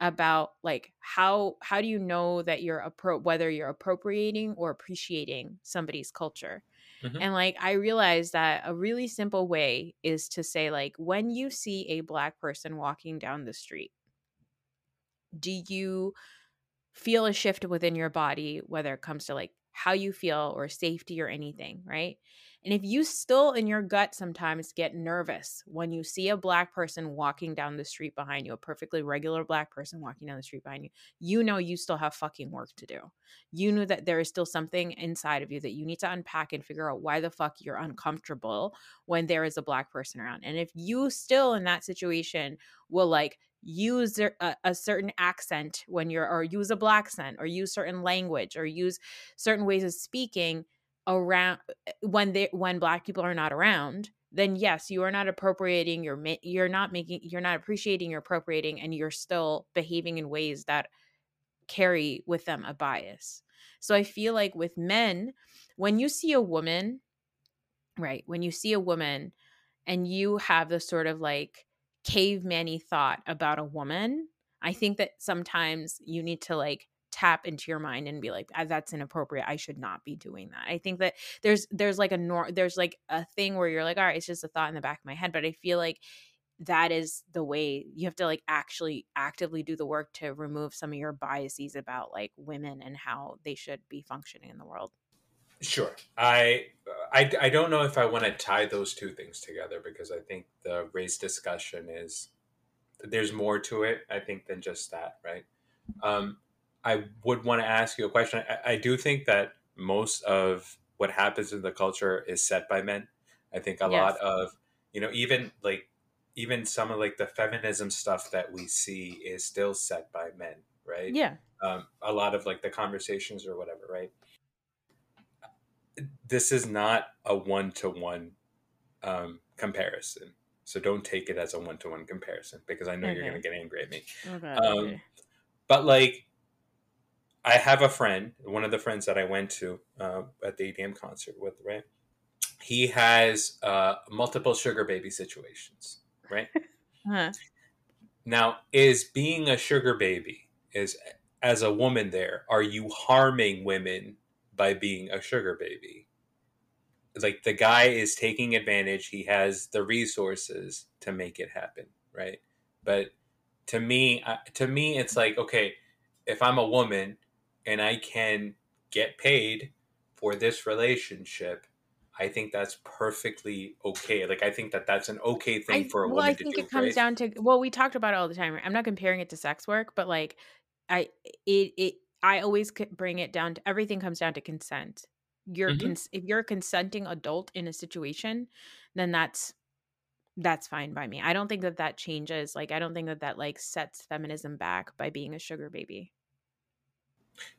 about like how how do you know that you're appro- whether you're appropriating or appreciating somebody's culture Mhm. and like i realized that a really simple way is to say like when you see a black person walking down the street do you feel a shift within your body whether it comes to like how you feel or safety or anything right? And if you still in your gut sometimes get nervous when you see a black person walking down the street behind you a perfectly regular black person walking down the street behind you you know you still have fucking work to do. You know that there is still something inside of you that you need to unpack and figure out why the fuck you're uncomfortable when there is a black person around. And if you still in that situation will like use a, a certain accent when you're or use a black accent or use certain language or use certain ways of speaking around eh, eh, when they when black people are not around then yes you are not appropriating you're ma- you're not making you're not appreciating you're appropriating and you're still behaving in ways that carry with them a bias. So i feel like with men when you see a woman right when you see a woman and you have this sort of like caveman-y thought about a woman i think that sometimes you need to like tap into your mind and be like "Ah, that's inappropriate. I should not be doing that. I think that there's there's like a nor there's like a thing where you're like all right it's just a thought in the back of my head. But i feel like that is the way you have to like actually actively do the work to remove some of your biases about like women and how they should be functioning in the world Sure. I, I I don't know if I want to tie those two things together because I think the race discussion is there's more to it. I think than just that, right? Um, I would want to ask you a question. I, I do think that most of what happens in the culture is set by men. I think a Yes. lot of you know even like even some of like the feminism stuff that we see is still set by men, right? yeah um, a lot of like the conversations or whatever, right? This is not a one to one comparison. So don't take it as a one to one comparison because I know you're going to get angry at me. okay, Um. But like, I have a friend, one of the friends that I went to uh, at the EDM concert with, right? He has uh, multiple sugar baby situations, right? Huh. Now, is being a sugar baby is as a woman there, are you harming women by being a sugar baby? Like the guy is taking advantage, he has the resources to make it happen, right? But to me, to me it's like, okay, if I'm a woman and I can get paid for this relationship, I think that's perfectly okay. Like I think that that's an okay thing I, for a woman. well, woman I to think do, it comes right? down to well, we talked about it all the time. I'm not comparing it to sex work, but like, I it it I always bring it down to everything comes down to consent. You're Mhm. cons- if you're a consenting adult in a situation, then that's that's fine by me. I don't think that that changes. Like, I don't think that that like sets feminism back by being a sugar baby.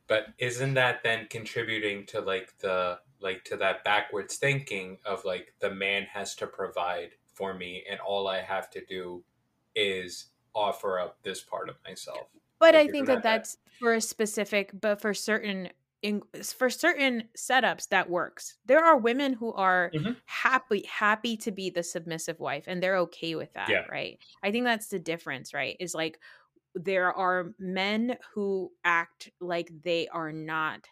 But isn't that then contributing to like the like to that backwards thinking of like the man has to provide for me and all I have to do is offer up this part of myself. But I think that, that that's for a specific but for certain in, for certain setups that works. There are women who are mm-hmm. happy happy to be the submissive wife and they're okay with that, yeah. right? I think that's the difference, right? Is like there are men who act like they are not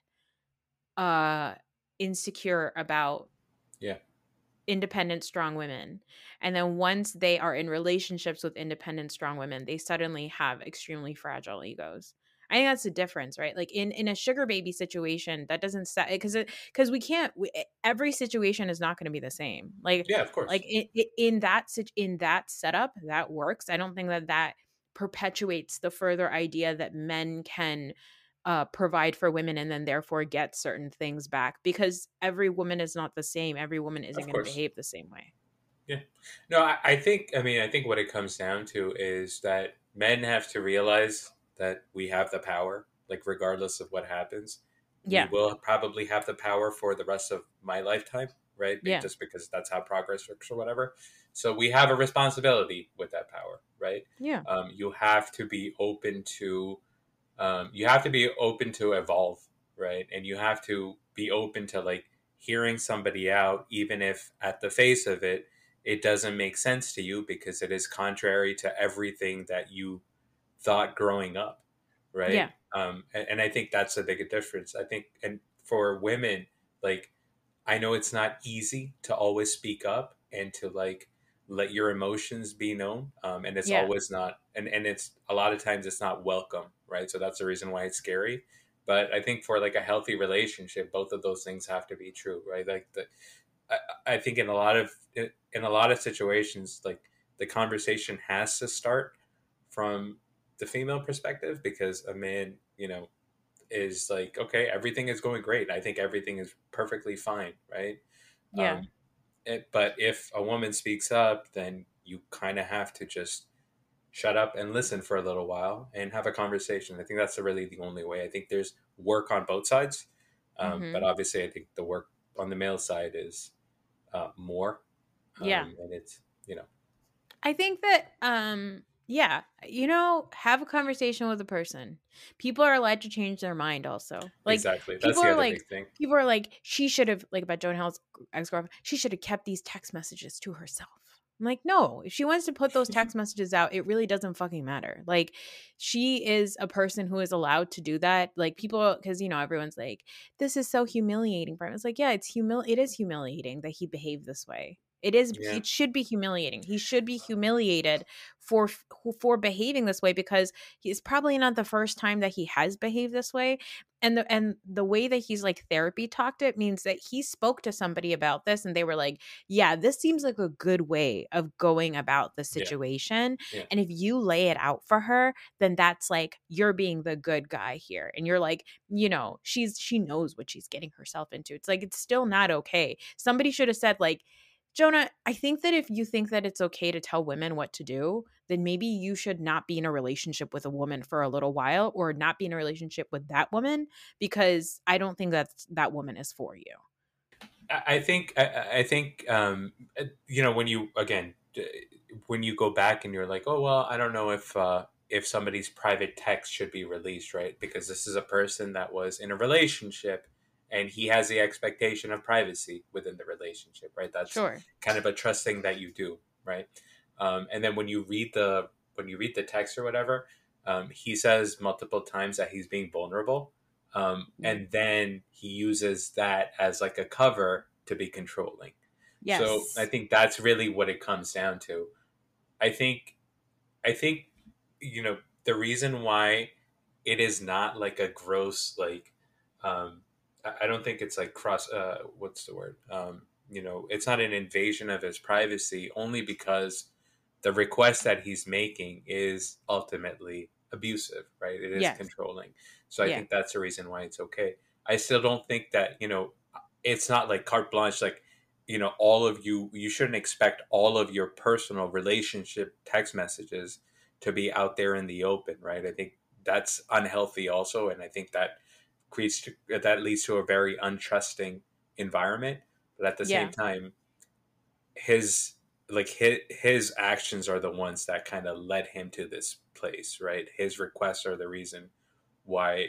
uh insecure about yeah independent strong women and then once they are in relationships with independent strong women they suddenly have extremely fragile egos I think that's the difference, right? Like in in a sugar baby situation, that doesn't set eh, because it because we can't. We, eh, every situation is not going to be the same. Like yeah, of course. Like in, in that in that setup, that works. I don't think that that perpetuates the further idea that men can uh, provide for women and then therefore get certain things back because every woman is not the same. Every woman isn't going to behave the same way. Yeah. No, I, I think, I mean, I think what it comes down to is that men have to realize that we have the power, like regardless of what happens. Yeah. We will probably have the power for the rest of my lifetime, right? Yeah. Just because that's how progress works or whatever. So we have a responsibility with that power, right? Yeah. Um, you have to be open to, um, you have to be open to evolve, right? And you have to be open to like hearing somebody out, even if at the face of it, it doesn't make sense to you because it is contrary to everything that you thought growing up, right? Yeah. Um, and, and I think that's a big difference. I think, and for women, like, I know it's not easy to always speak up and to like let your emotions be known. Um, and it's yeah. always not, and, and it's a lot of times it's not welcome, right? So that's the reason why it's scary. But I think for like a healthy relationship, both of those things have to be true, right? Like the, I, I think in a lot of in a lot of situations, like the conversation has to start from the female perspective because a man, you know, is like, okay, everything is going great. I think everything is perfectly fine, right? Yeah. Um, it, but if a woman speaks up, then you kind of have to just shut up and listen for a little while and have a conversation. I think that's really the only way. I think there's work on both sides, um, mm-hmm. but obviously, I think the work on the male side is uh, more. Um, yeah, and it's you know, I think that um, yeah, you know, have a conversation with a person. People are allowed to change their mind also. Like exactly. That's people are like people are like she should have like about Jonah Hill's ex girlfriend. She should have kept these text messages to herself. I'm like, no, if she wants to put those text messages out, it really doesn't fucking matter. Like, she is a person who is allowed to do that. Like, people, because you know, everyone's like, this is so humiliating for him. It's like, yeah, it's humil, it is humiliating that he behaved this way. It is yeah. it should be humiliating. He should be humiliated for for behaving this way because he's probably not the first time that he has behaved this way. And the and the way that he's like therapy talked it means that he spoke to somebody about this and they were like, "Yeah, this seems like a good way of going about the situation." Yeah. Yeah. And if you lay it out for her, then that's like you're being the good guy here. And you're like, you know, she's she knows what she's getting herself into. It's like it's still not okay. Somebody should have said like Jonah, I think that if you think that it's okay to tell women what to do, then maybe you should not be in a relationship with a woman for a little while or not be in a relationship with that woman because I don't think that that woman is for you. I think I, I think um, uh, you know when you again when you go back and you're like, oh well, I don't know if uh, if somebody's private text should be released, right? Because this is a person that was in a relationship and he has the expectation of privacy within the relationship, right? That's sure. kind of a trust thing that you do, right? Um, and then when you read the when you read the text or whatever, um, he says multiple times that he's being vulnerable, um, mm-hmm. and then he uses that as like a cover to be controlling. Yes. So I think that's really what it comes down to. I think, I think, you know, the reason why it is not like a gross like um, I don't think it's like cross. Uh, what's the word? Um, you know, it's not an invasion of his privacy only because the request that he's making is ultimately abusive, right? It is yes. controlling. So I yeah. think that's the reason why it's okay. I still don't think that you know, it's not like carte blanche. Like you know, all of you, you shouldn't expect all of your personal relationship text messages to be out there in the open, right? I think that's unhealthy also, and I think that creates to, that leads to a very untrusting environment. But at the Yeah. same time, his like his, his actions are the ones that kind of led him to this place, right? His requests are the reason why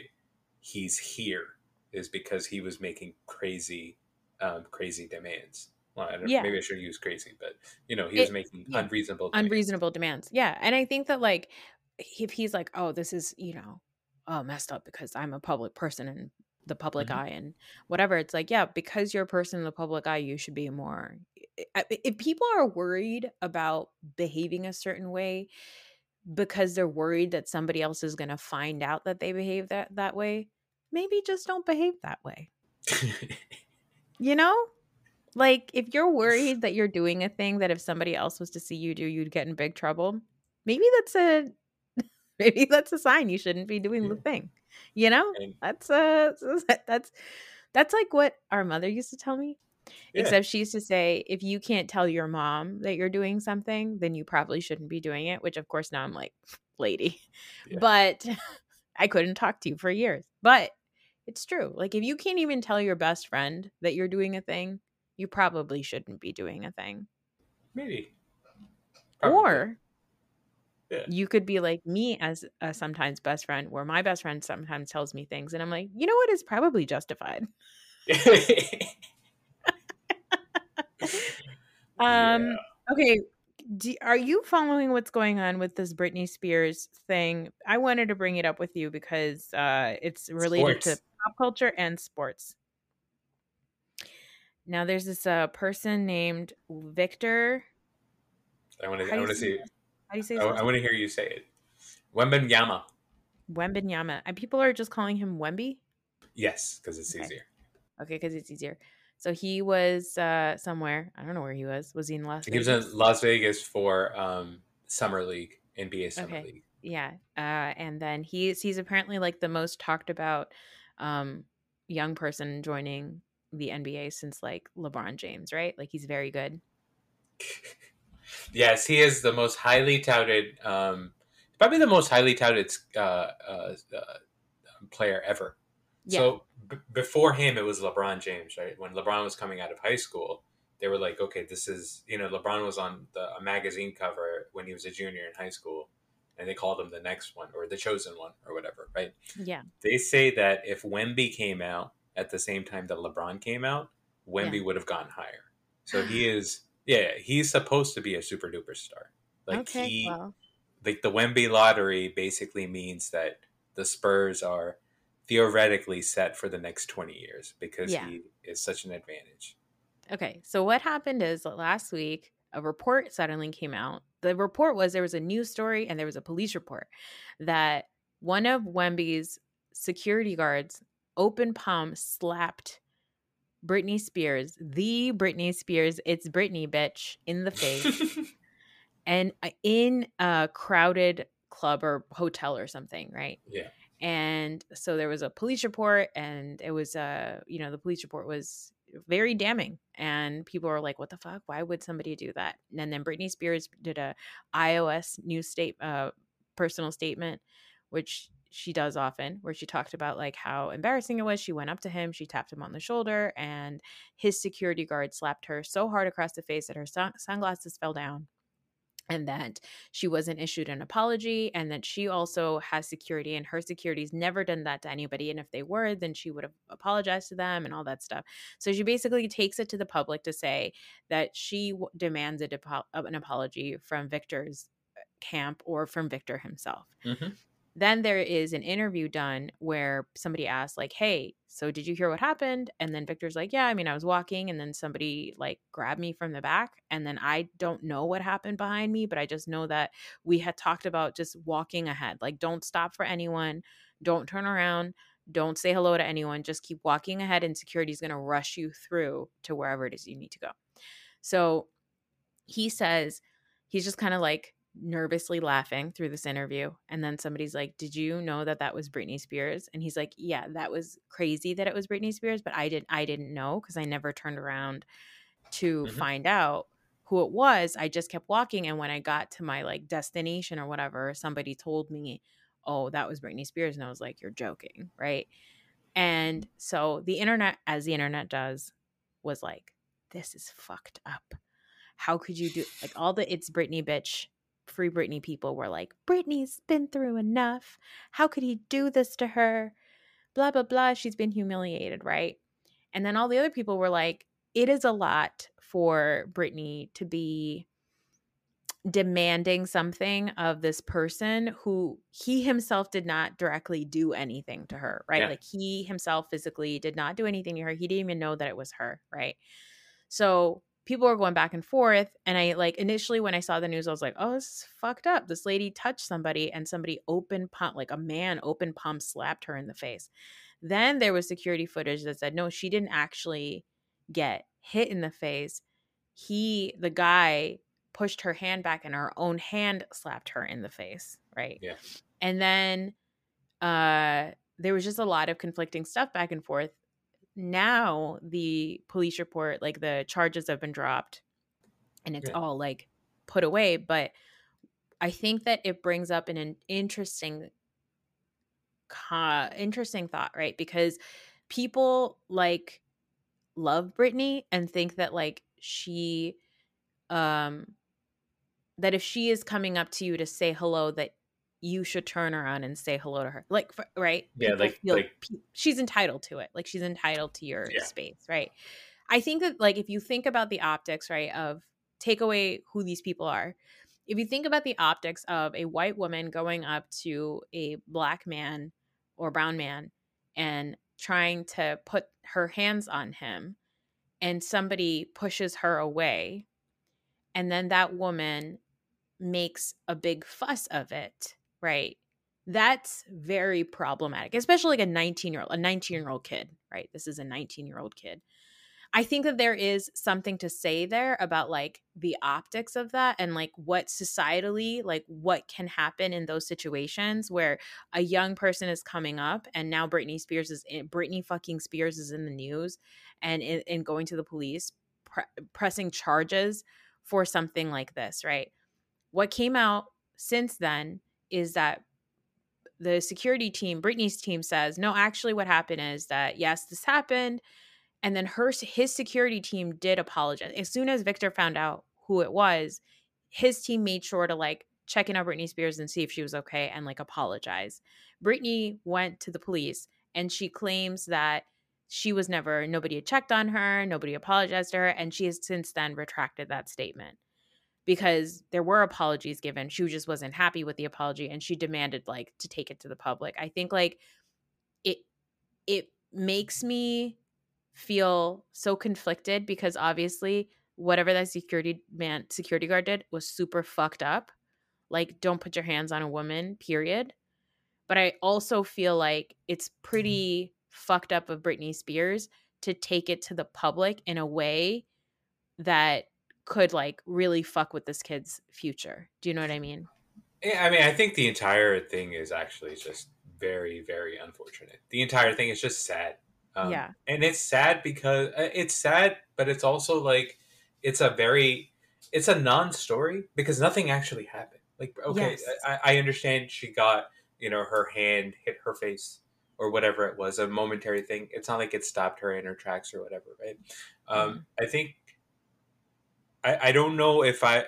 he's here is because he was making crazy, um, crazy demands. Well, I don't, Yeah. maybe I should use crazy, but you know, he was It- making yeah. unreasonable, demands. unreasonable demands. Yeah. And I think that like if he's like, oh, this is, you know, oh, messed up because I'm a public person in the public Mhm. eye and whatever, it's like, yeah, because you're a person in the public eye, you should be more. If people are worried about behaving a certain way because they're worried that somebody else is going to find out that they behave that that way, maybe just don't behave that way. You know? Like if you're worried that you're doing a thing that if somebody else was to see you do, you'd get in big trouble. Maybe that's a maybe that's a sign you shouldn't be doing the thing. You know? And- That's uh that's that's like what our mother used to tell me. Yeah. Except she used to say, if you can't tell your mom that you're doing something, then you probably shouldn't be doing it. Which of course now I'm like, lady. Yeah. But I couldn't talk to you for years. But it's true. Like if you can't even tell your best friend that you're doing a thing, you probably shouldn't be doing a thing. maybe. Probably. Or Yeah. you could be like me as a sometimes best friend, where my best friend sometimes tells me things, and I'm like, you know what is probably justified. Um. Yeah. Okay. Do, are you following what's going on with this Britney Spears thing? I wanted to bring it up with you because uh, it's related to pop culture and sports. Now, there's this uh, person named Victor. I want to. I want to see. Do you say I, I want to hear you say it. Wembanyama. Wembanyama. And people are just calling him Wemby. Yes, because it's Okay. easier. Okay, because it's easier. So he was uh, somewhere. I don't know where he was. Was he in Las Vegas? He was in Las Vegas for um, summer league, NBA summer Okay. league. Yeah. Uh, and then he's he's apparently like the most talked about um, young person joining the NBA since like LeBron James, right? Like he's very good. yes, he is the most highly touted, um, probably the most highly touted uh, uh, uh, player ever. Yeah. So b- before him, it was LeBron James, right? When LeBron was coming out of high school, they were like, okay, this is, you know, LeBron was on the, a magazine cover when he was a junior in high school, and they called him the next one or the chosen one or whatever, right? yeah. They say that if Wemby came out at the same time that LeBron came out, Wemby Yeah. would have gone higher. So he is, yeah, he's supposed to be a super duper star. Like okay. he, well, like the Wemby lottery basically means that the Spurs are theoretically set for the next 20 years because Yeah. he is such an advantage. okay. So what happened is last week a report suddenly came out. The report was there was a news story and there was a police report that one of Wemby's security guards, open palm, slapped Britney Spears, the Britney Spears, it's Britney bitch, in the face. and uh, in a crowded club or hotel or something, right? yeah. And so there was a police report, and it was, uh, you know, the police report was very damning, and people were like, "What the fuck? Why would somebody do that?" And then Britney Spears did a iOS news state, uh, personal statement, which she does often, where she talked about like how embarrassing it was. She went up to him, she tapped him on the shoulder, and his security guard slapped her so hard across the face that her sun- sunglasses fell down and that she wasn't issued an apology and that she also has security and her security's never done that to anybody and if they were then she would have apologized to them and all that stuff so she basically takes it to the public to say that she w- demands a depo- an apology from victor's uh, camp or from victor himself hmm then there is an interview done where somebody asks like hey so did you hear what happened? And then victor's like yeah i mean i was walking and then somebody like grabbed me from the back and then i don't know what happened behind me but i just know that we had talked about just walking ahead like don't stop for anyone don't turn around don't say hello to anyone just keep walking ahead and security is going to rush you through to wherever it is you need to go. So he says he's just kind of like nervously laughing through this interview and then somebody's like did you know that that was Britney Spears and he's like yeah that was crazy that it was Britney Spears but I didn't I didn't know cuz I never turned around to Mhm. find out who it was I just kept walking and when I got to my like destination or whatever somebody told me oh that was Britney Spears and I was like you're joking right And so the internet, as the internet does, was like, this is fucked up. How could you do like all the it's Britney bitch, free Britney people were like, Britney's been through enough. How could he do this to her? Blah, blah, blah. She's been humiliated, right? And then all the other people were like, it is a lot for Britney to be demanding something of this person who he himself did not directly do anything to her, right? Yeah. Like he himself physically did not do anything to her. He didn't even know that it was her, right? So people were going back and forth. And I like initially when I saw the news, I was like, oh, this is fucked up. This lady touched somebody and somebody open pump, like a man open pump slapped her in the face. Then there was security footage that said, no, she didn't actually get hit in the face. He, the guy, pushed her hand back and her own hand slapped her in the face, right? Yeah. And then uh there was just a lot of conflicting stuff back and forth. Now the police report, like the charges have been dropped and it's yeah. all like put away, but I think that it brings up an, an interesting interesting thought, right? Because people like love Britney and think that like she um that if she is coming up to you to say hello that you should turn around and say hello to her like right yeah People like, feel, like she's entitled to it like she's entitled to your yeah. space right i think that like if you think about the optics right of take away who these people are if you think about the optics of a white woman going up to a black man or brown man and trying to put her hands on him and somebody pushes her away and then that woman makes a big fuss of it, right? That's very problematic, especially like a 19 year old, a 19 year old kid, right? This is a 19 year old kid. I think that there is something to say there about like the optics of that and like what societally, like what can happen in those situations where a young person is coming up and now Britney Spears is in, Britney fucking Spears is in the news and in, going to the police pre- pressing charges for something like this, right? What came out since then is that the security team, Britney's team says, no, actually, what happened is that yes, this happened. And then her his security team did apologize. As soon as Victor found out who it was, his team made sure to like check in on Britney Spears and see if she was okay and like apologize. Britney went to the police and she claims that she was never nobody had checked on her, nobody apologized to her, and she has since then retracted that statement because there were apologies given. She just wasn't happy with the apology and she demanded like to take it to the public. I think like it it makes me feel so conflicted because obviously whatever that security man security guard did was super fucked up. Like don't put your hands on a woman, period. But I also feel like it's mm-hmm. pretty fucked up of Britney Spears to take it to the public in a way that could like really fuck with this kid's future. Do you know what I mean? Yeah, I mean, I think the entire thing is actually just very, very unfortunate. The entire thing is just sad. Um, yeah, and it's sad because uh, it's sad, but it's also like it's a very it's a non-story because nothing actually happened. Like, okay, yes. I, I understand she got you know her hand hit her face or whatever it was, a momentary thing. It's not like it stopped her in her tracks or whatever, right? Um, mm-hmm. I think I, I don't know if I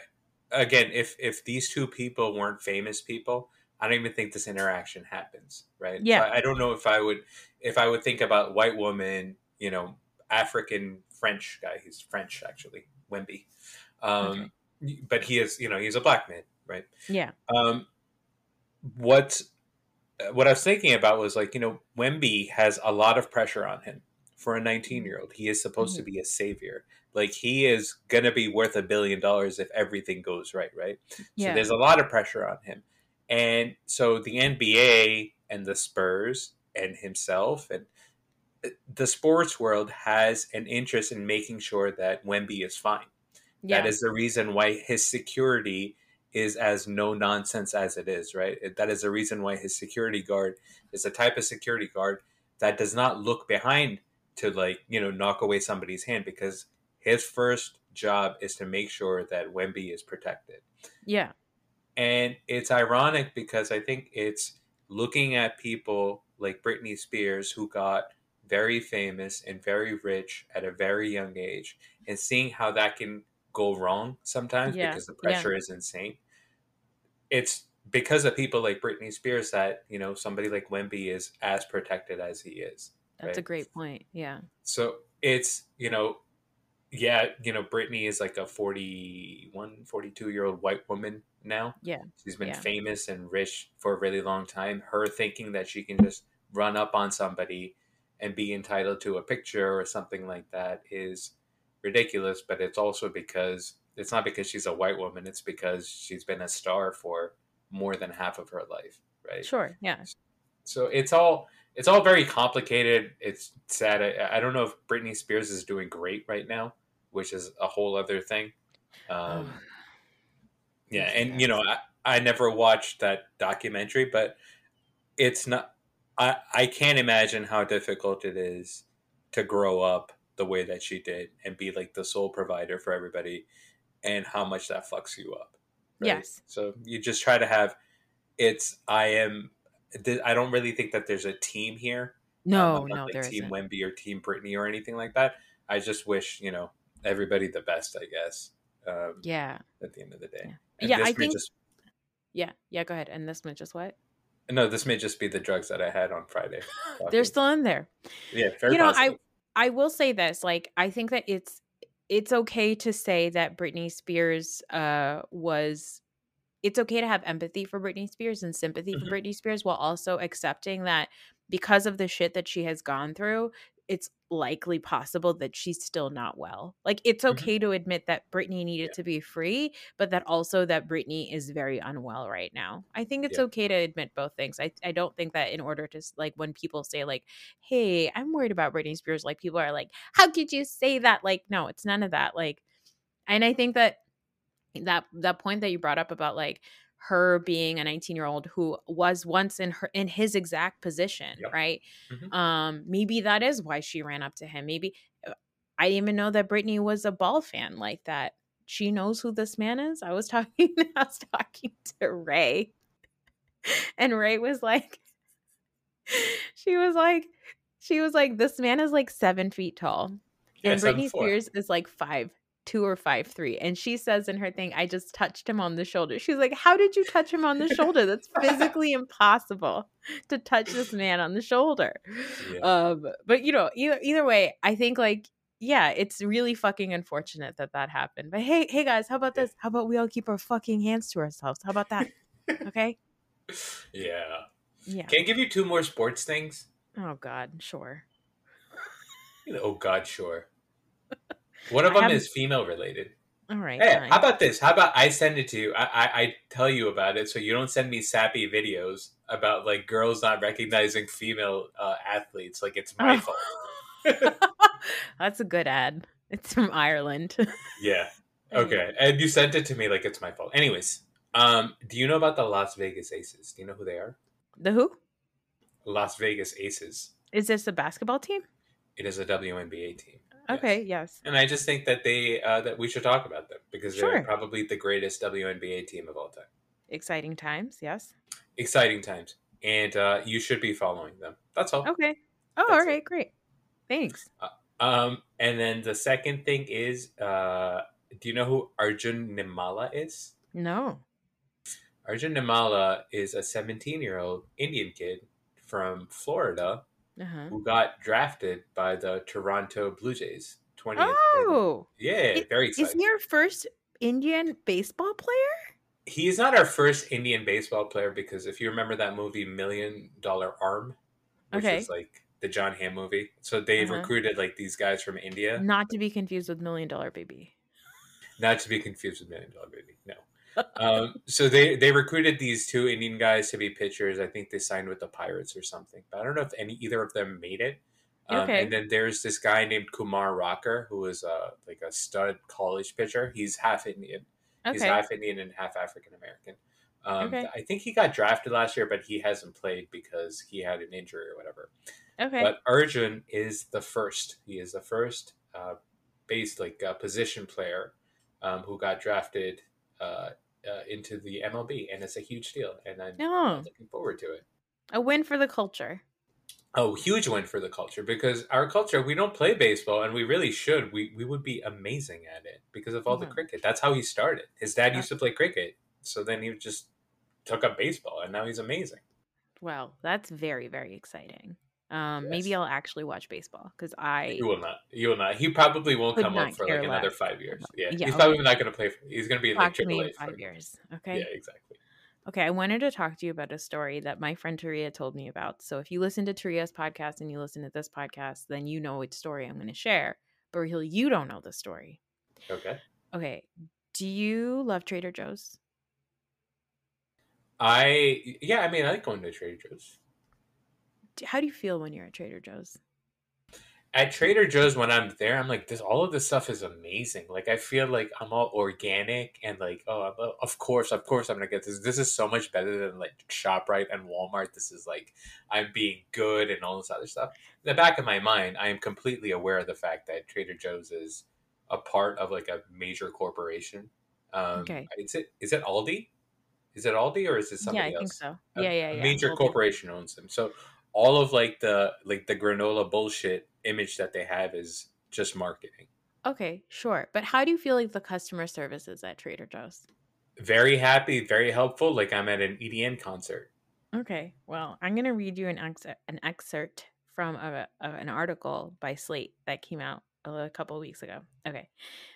again if if these two people weren't famous people, I don't even think this interaction happens, right? Yeah. I, I don't know if I would if I would think about white woman, you know, African French guy. He's French actually, Wemby. Um, okay. but he is, you know, he's a black man, right? Yeah. Um, what what I was thinking about was like, you know, Wemby has a lot of pressure on him for a 19 year old. He is supposed mm-hmm. to be a savior. Like he is gonna be worth a billion dollars if everything goes right, right? Yeah. So there's a lot of pressure on him. And so the NBA and the Spurs and himself and uh, the sports world has an interest in making sure that Wemby is fine. Yeah. That is the reason why his security is as no nonsense as it is, right? That is the reason why his security guard is a type of security guard that does not look behind to like you know knock away somebody's hand because his first job is to make sure that Wemby is protected. Yeah. And it's ironic because I think it's looking at people like Britney Spears who got very famous and very rich at a very young age and seeing how that can go wrong sometimes Yeah, because the yeah. pressure is insane. It's because of people like Britney Spears that, you know, somebody like Wemby is as protected as he is. That's a great point. Yeah. So it's, you know, yeah, you know, Britney is like a 41, 42 year old white woman now. Yeah. She's been Yeah. famous and rich for a really long time. Her thinking that she can just run up on somebody and be entitled to a picture or something like that is ridiculous. But it's also because it's not because she's a white woman, it's because she's been a star for more than half of her life, right? Sure. Yeah. So it's all it's all very complicated. It's sad. I, I don't know if Britney Spears is doing great right now, which is a whole other thing. Um, yeah, and you know, I, I never watched that documentary, but it's not. I I can't imagine how difficult it is to grow up the way that she did and be like the sole provider for everybody, and how much that fucks you up. Yes. So you just try to have. It's I am. I don't really think that there's a team here. Um, no, not no, like Team isn't. Wemby or Team Britney or anything like that. I just wish you know everybody the best. I guess. Um, Yeah. At the end of the day. Yeah. Yeah, I think- just Yeah. Yeah. Go ahead. And this one just what? no. This may just be the drugs that I had on Friday. They're still in there. yeah, you know, positive. I will say this, like I think that it's it's okay to say that Britney Spears uh was it's okay to have empathy for Britney Spears and sympathy Mhm. for Britney Spears while also accepting that because of the shit that she has gone through, it's likely possible that she's still not well. Like it's Mhm. okay to admit that Britney needed Yeah. to be free, but that also that Britney is very unwell right now. I think it's Yeah. okay to admit both things. I I don't think that in order to like when people say like, "Hey, I'm worried about Britney Spears," like people are like, "How could you say that?" Like no, it's none of that. Like and I think that that that point that you brought up about like her being a 19 year old who was once in her in his exact position Yep. right Mhm. um maybe that is why she ran up to him maybe uh, i didn't even know that britney was a ball fan like that she knows who this man is i was talking i was talking to ray and ray was like she was like she was like this man is like seven feet tall Yeah, and Britney. Spears is like five two or five three. And she says in her thing, I just touched him on the shoulder. She's like, How did you touch him on the shoulder? That's physically impossible to touch this man on the shoulder. Yeah. Um, but you know, either either way, I think like yeah, it's really fucking unfortunate that that happened. But hey, hey guys, how about this? How about we all keep our fucking hands to ourselves? How about that? Okay. yeah. Yeah. Can I give you two more sports things? Oh God, sure. Oh God, sure. One of I them haven't- is female related. All right. Hey, fine. how about this? How about I send it to you? I, I, I tell you about it, so you don't send me sappy videos about like girls not recognizing female uh, athletes. Like it's my Oh. fault. That's a good ad. It's from Ireland. Yeah. Okay. And you sent it to me like it's my fault. Anyways, um, do you know about the Las Vegas Aces? Do you know who they are? The who? Las Vegas Aces. Is this a basketball team? It is a WNBA team. Okay, yes. And I just think that they uh, that we should talk about them because they're probably the greatest WNBA team of all time. Exciting times, yes. Exciting times, and uh, you should be following them. That's all. Okay. Oh, That's all it. great. Thanks. Um, and then the second thing is, uh, do you know who Arjun Nimmala is? No. Arjun Nimmala is a 17 year old Indian kid from Florida Uh-huh. who got drafted by the Toronto Blue Jays. 20th. Oh, yeah, It- very is exciting. he our first Indian baseball player? He is not our first Indian baseball player because if you remember that movie Million Dollar Arm, which Okay. is like the Jon Hamm movie, so they Uh-huh. recruited like these guys from India, Not to be confused with Million Dollar Baby. not to be confused with Million Dollar Baby. No. Um, so they they recruited these two Indian guys to be pitchers. I think they signed with the Pirates or something, but I don't know if any either of them made it. Um, Okay. And then there's this guy named Kumar Rocker who is uh, like a stud college pitcher. He's half Indian. Okay. He's half Indian and half African American. Um, Okay. I think he got drafted last year, but he hasn't played because he had an injury or whatever. Okay. But Arjun is the first. He is the first uh, base like uh, position player um, who got drafted uh, uh, into the MLB, and it's a huge deal. And I'm no. looking forward to it. A win for the culture. a huge win for the culture because our culture we don't play baseball and we really should we we would be amazing at it because of all the cricket that's how he started his dad used to play cricket so then he just took up baseball and now he's amazing Well, that's very, very exciting. Um, maybe I'll actually watch baseball because I you will not you will not he probably won't come up for like another less. five years yeah, Yeah, he's okay. probably not going to play for, he's going to be in talk like to me triple in A five for, years. Okay. yeah exactly Okay, I wanted to talk to you about a story that my friend Taria told me about. So if you listen to Taria's podcast and you listen to this podcast, then you know which story I'm going to share. But Raheel, you don't know the story. okay Okay, do you love Trader Joe's? i yeah i mean i like going to trader joe's How do you feel when you're at Trader Joe's? at Trader Joe's when I'm there, I'm like, this all of this stuff is amazing. Like I feel like I'm all organic and like, oh, I'm, of course, of course, I'm gonna get this. This is so much better than like Shoprite and Walmart. This is like I'm being good and all this other stuff. In the back of my mind, I am completely aware of the fact that Trader Joe's is a part of like a major corporation. Um, Okay. Is it is it Aldi? Is it Aldi or is it yeah, somebody I think else? so. a, yeah, yeah, a yeah. major corporation owns them. So all of like the like the granola bullshit image that they have is just marketing. Okay, sure. But how do you feel like the customer service is at Trader Joe's? Very happy, very helpful. Like I'm at an EDM concert. Okay, well, I'm going to read you an excerpt, an excerpt from a, a, an article by Slate that came out a couple weeks ago. Okay.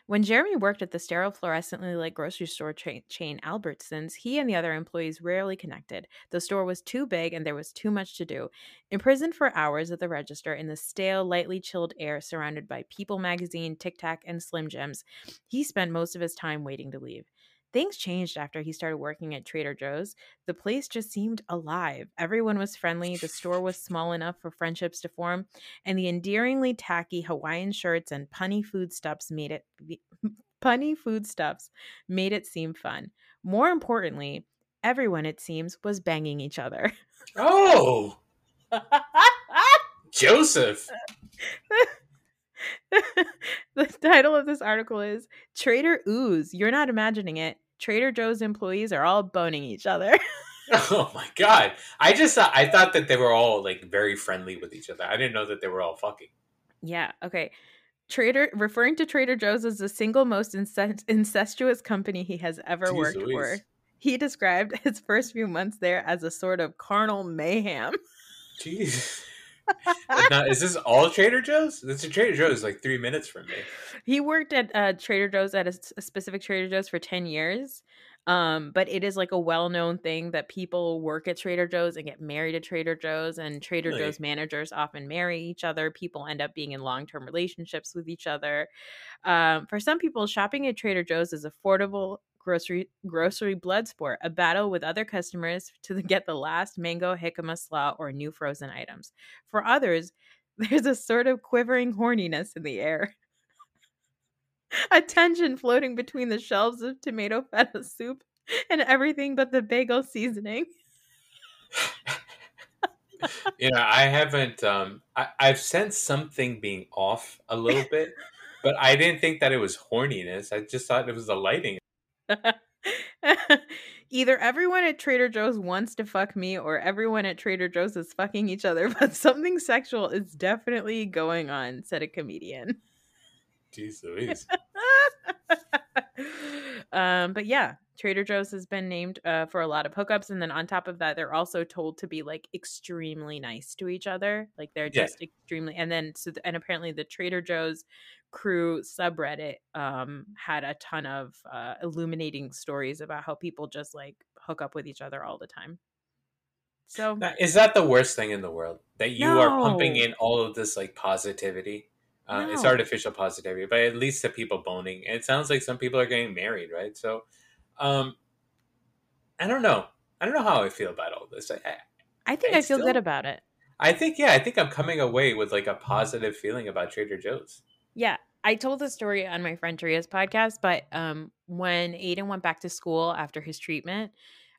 When Jeremy worked at the sterile fluorescently lit grocery store cha- chain Albertsons, he and the other employees rarely connected. The store was too big and there was too much to do. Imprisoned for hours at the register in the stale, lightly chilled air surrounded by People magazine, Tic Tac, and Slim Jims, he spent most of his time waiting to leave. Things changed after he started working at Trader Joe's. The place just seemed alive. Everyone was friendly, the store was small enough for friendships to form, and the endearingly tacky Hawaiian shirts and punny foodstuffs made it punny foodstuffs made it seem fun. More importantly, everyone it seems was banging each other. Oh, Joseph. the title of this article is Trader Ooze. You're not imagining it. Trader Joe's employees are all boning each other. Oh my god. I just thought I thought that they were all like very friendly with each other. I didn't know that they were all fucking. yeah, okay. Trader referring to Trader Joe's as the single most incest- incestuous company he has ever Jeez worked Louise. for. He described his first few months there as a sort of carnal mayhem. Jeez. Now, is this all Trader Joe's? This is Trader Joe's like three minutes from me. He worked at uh, Trader Joe's at a specific Trader Joe's for 10 years. Um, but it is like a well-known thing that people work at Trader Joe's and get married at Trader Joe's and Trader Really? Joe's managers often marry each other. People end up being in long-term relationships with each other. Um, for some people, shopping at Trader Joe's is affordable grocery grocery blood sport, a battle with other customers to get the last mango, jicama slaw, or new frozen items. For others, there's a sort of quivering horniness in the air. A tension floating between the shelves of tomato feta soup and everything but the bagel seasoning. you know, I haven't. Um, I, I've sensed something being off a little bit, but I didn't think that it was horniness. I just thought it was the lighting. Either everyone at Trader Joe's wants to fuck me or everyone at Trader Joe's is fucking each other, but something sexual is definitely going on, said a comedian. Jeez Louise. um, but yeah, Trader Joe's has been named uh, for a lot of hookups, and then on top of that, they're also told to be like extremely nice to each other. Like they're Yeah. just extremely, and then so and apparently the Trader Joe's crew subreddit um had a ton of uh illuminating stories about how people just like hook up with each other all the time. So is that the worst thing in the world? That you are pumping in all of this like positivity? Uh, It's artificial positivity, but at least the people boning. It sounds like some people are getting married, right? So, um, I don't know. I don't know how I feel about all this. I, I, I think I I feel still- good about it. I think, yeah, I think I'm coming away with like a positive feeling about Trader Joe's. Yeah, I told the story on my friend Taria's podcast, but um, when Aiden went back to school after his treatment,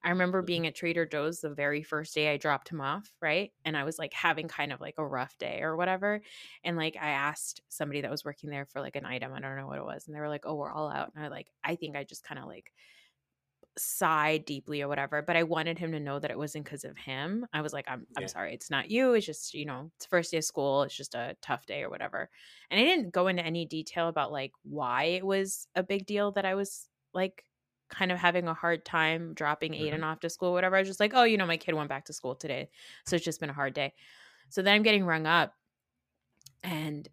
I remember being at Trader Joe's the very first day I dropped him off, right? And I was like having kind of like a rough day or whatever. And like I asked somebody that was working there for like an item, I don't know what it was, and they were like, "Oh, we're all out." And I like, I think I just kind of like sigh deeply or whatever, but I wanted him to know that it wasn't because of him. I was like, I'm I'm sorry, it's not you. It's just, you know, it's first day of school. It's just a tough day or whatever. And I didn't go into any detail about like why it was a big deal that I was like kind of having a hard time dropping. Mm-hmm. Aiden off to school, whatever. I was just like, oh, you know, my kid went back to school today. So it's just been a hard day. So then I'm getting rung up and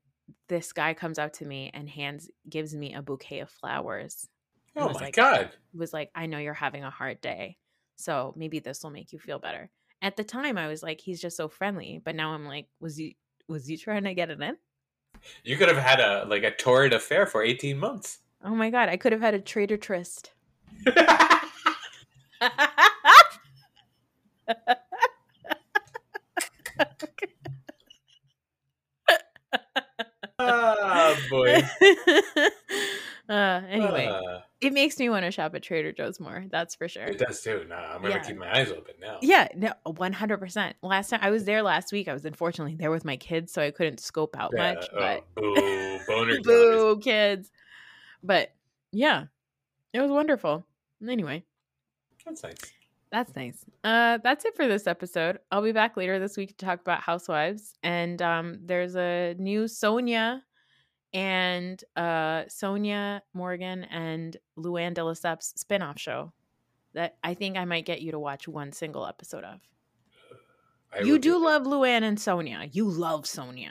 this guy comes up to me and hands gives me a bouquet of flowers Oh was my like- god. was like, I know you're having a hard day. So maybe this will make you feel better. At the time I was like, he's just so friendly. But now I'm like, was you was you trying to get it in? You could have had a like a torrid affair for 18 months. Oh my god, I could have had a traitor tryst. ah, boy. uh, anyway, Uh, it makes me want to shop at Trader Joe's more. That's for sure. it does too. Nah, I'm gonna Yeah. keep my eyes open now. Yeah, no, one hundred percent. Last time I was there last week, I was unfortunately there with my kids, so I couldn't scope out Yeah, much. oh, But boo, boner boo, kids. But yeah, it was wonderful. Anyway, That's nice. that's nice. Uh, that's it for this episode. I'll be back later this week to talk about Housewives, and um, there's a new Sonja and uh Sonja Morgan and Luann de Lesseps spinoff show that I think I might get you to watch one single episode of. I you do love Luann and Sonja. You love Sonja.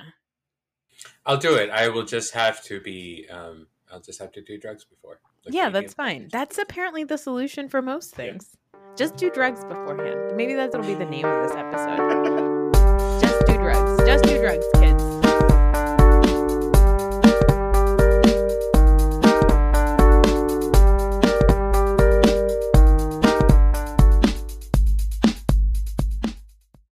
I'll do it. I will just have to be. Um, I'll just have to do drugs before. Yeah, that's fine. That's apparently the solution for most Yeah. things. Just do drugs beforehand. Maybe that's what'll be the name of this episode.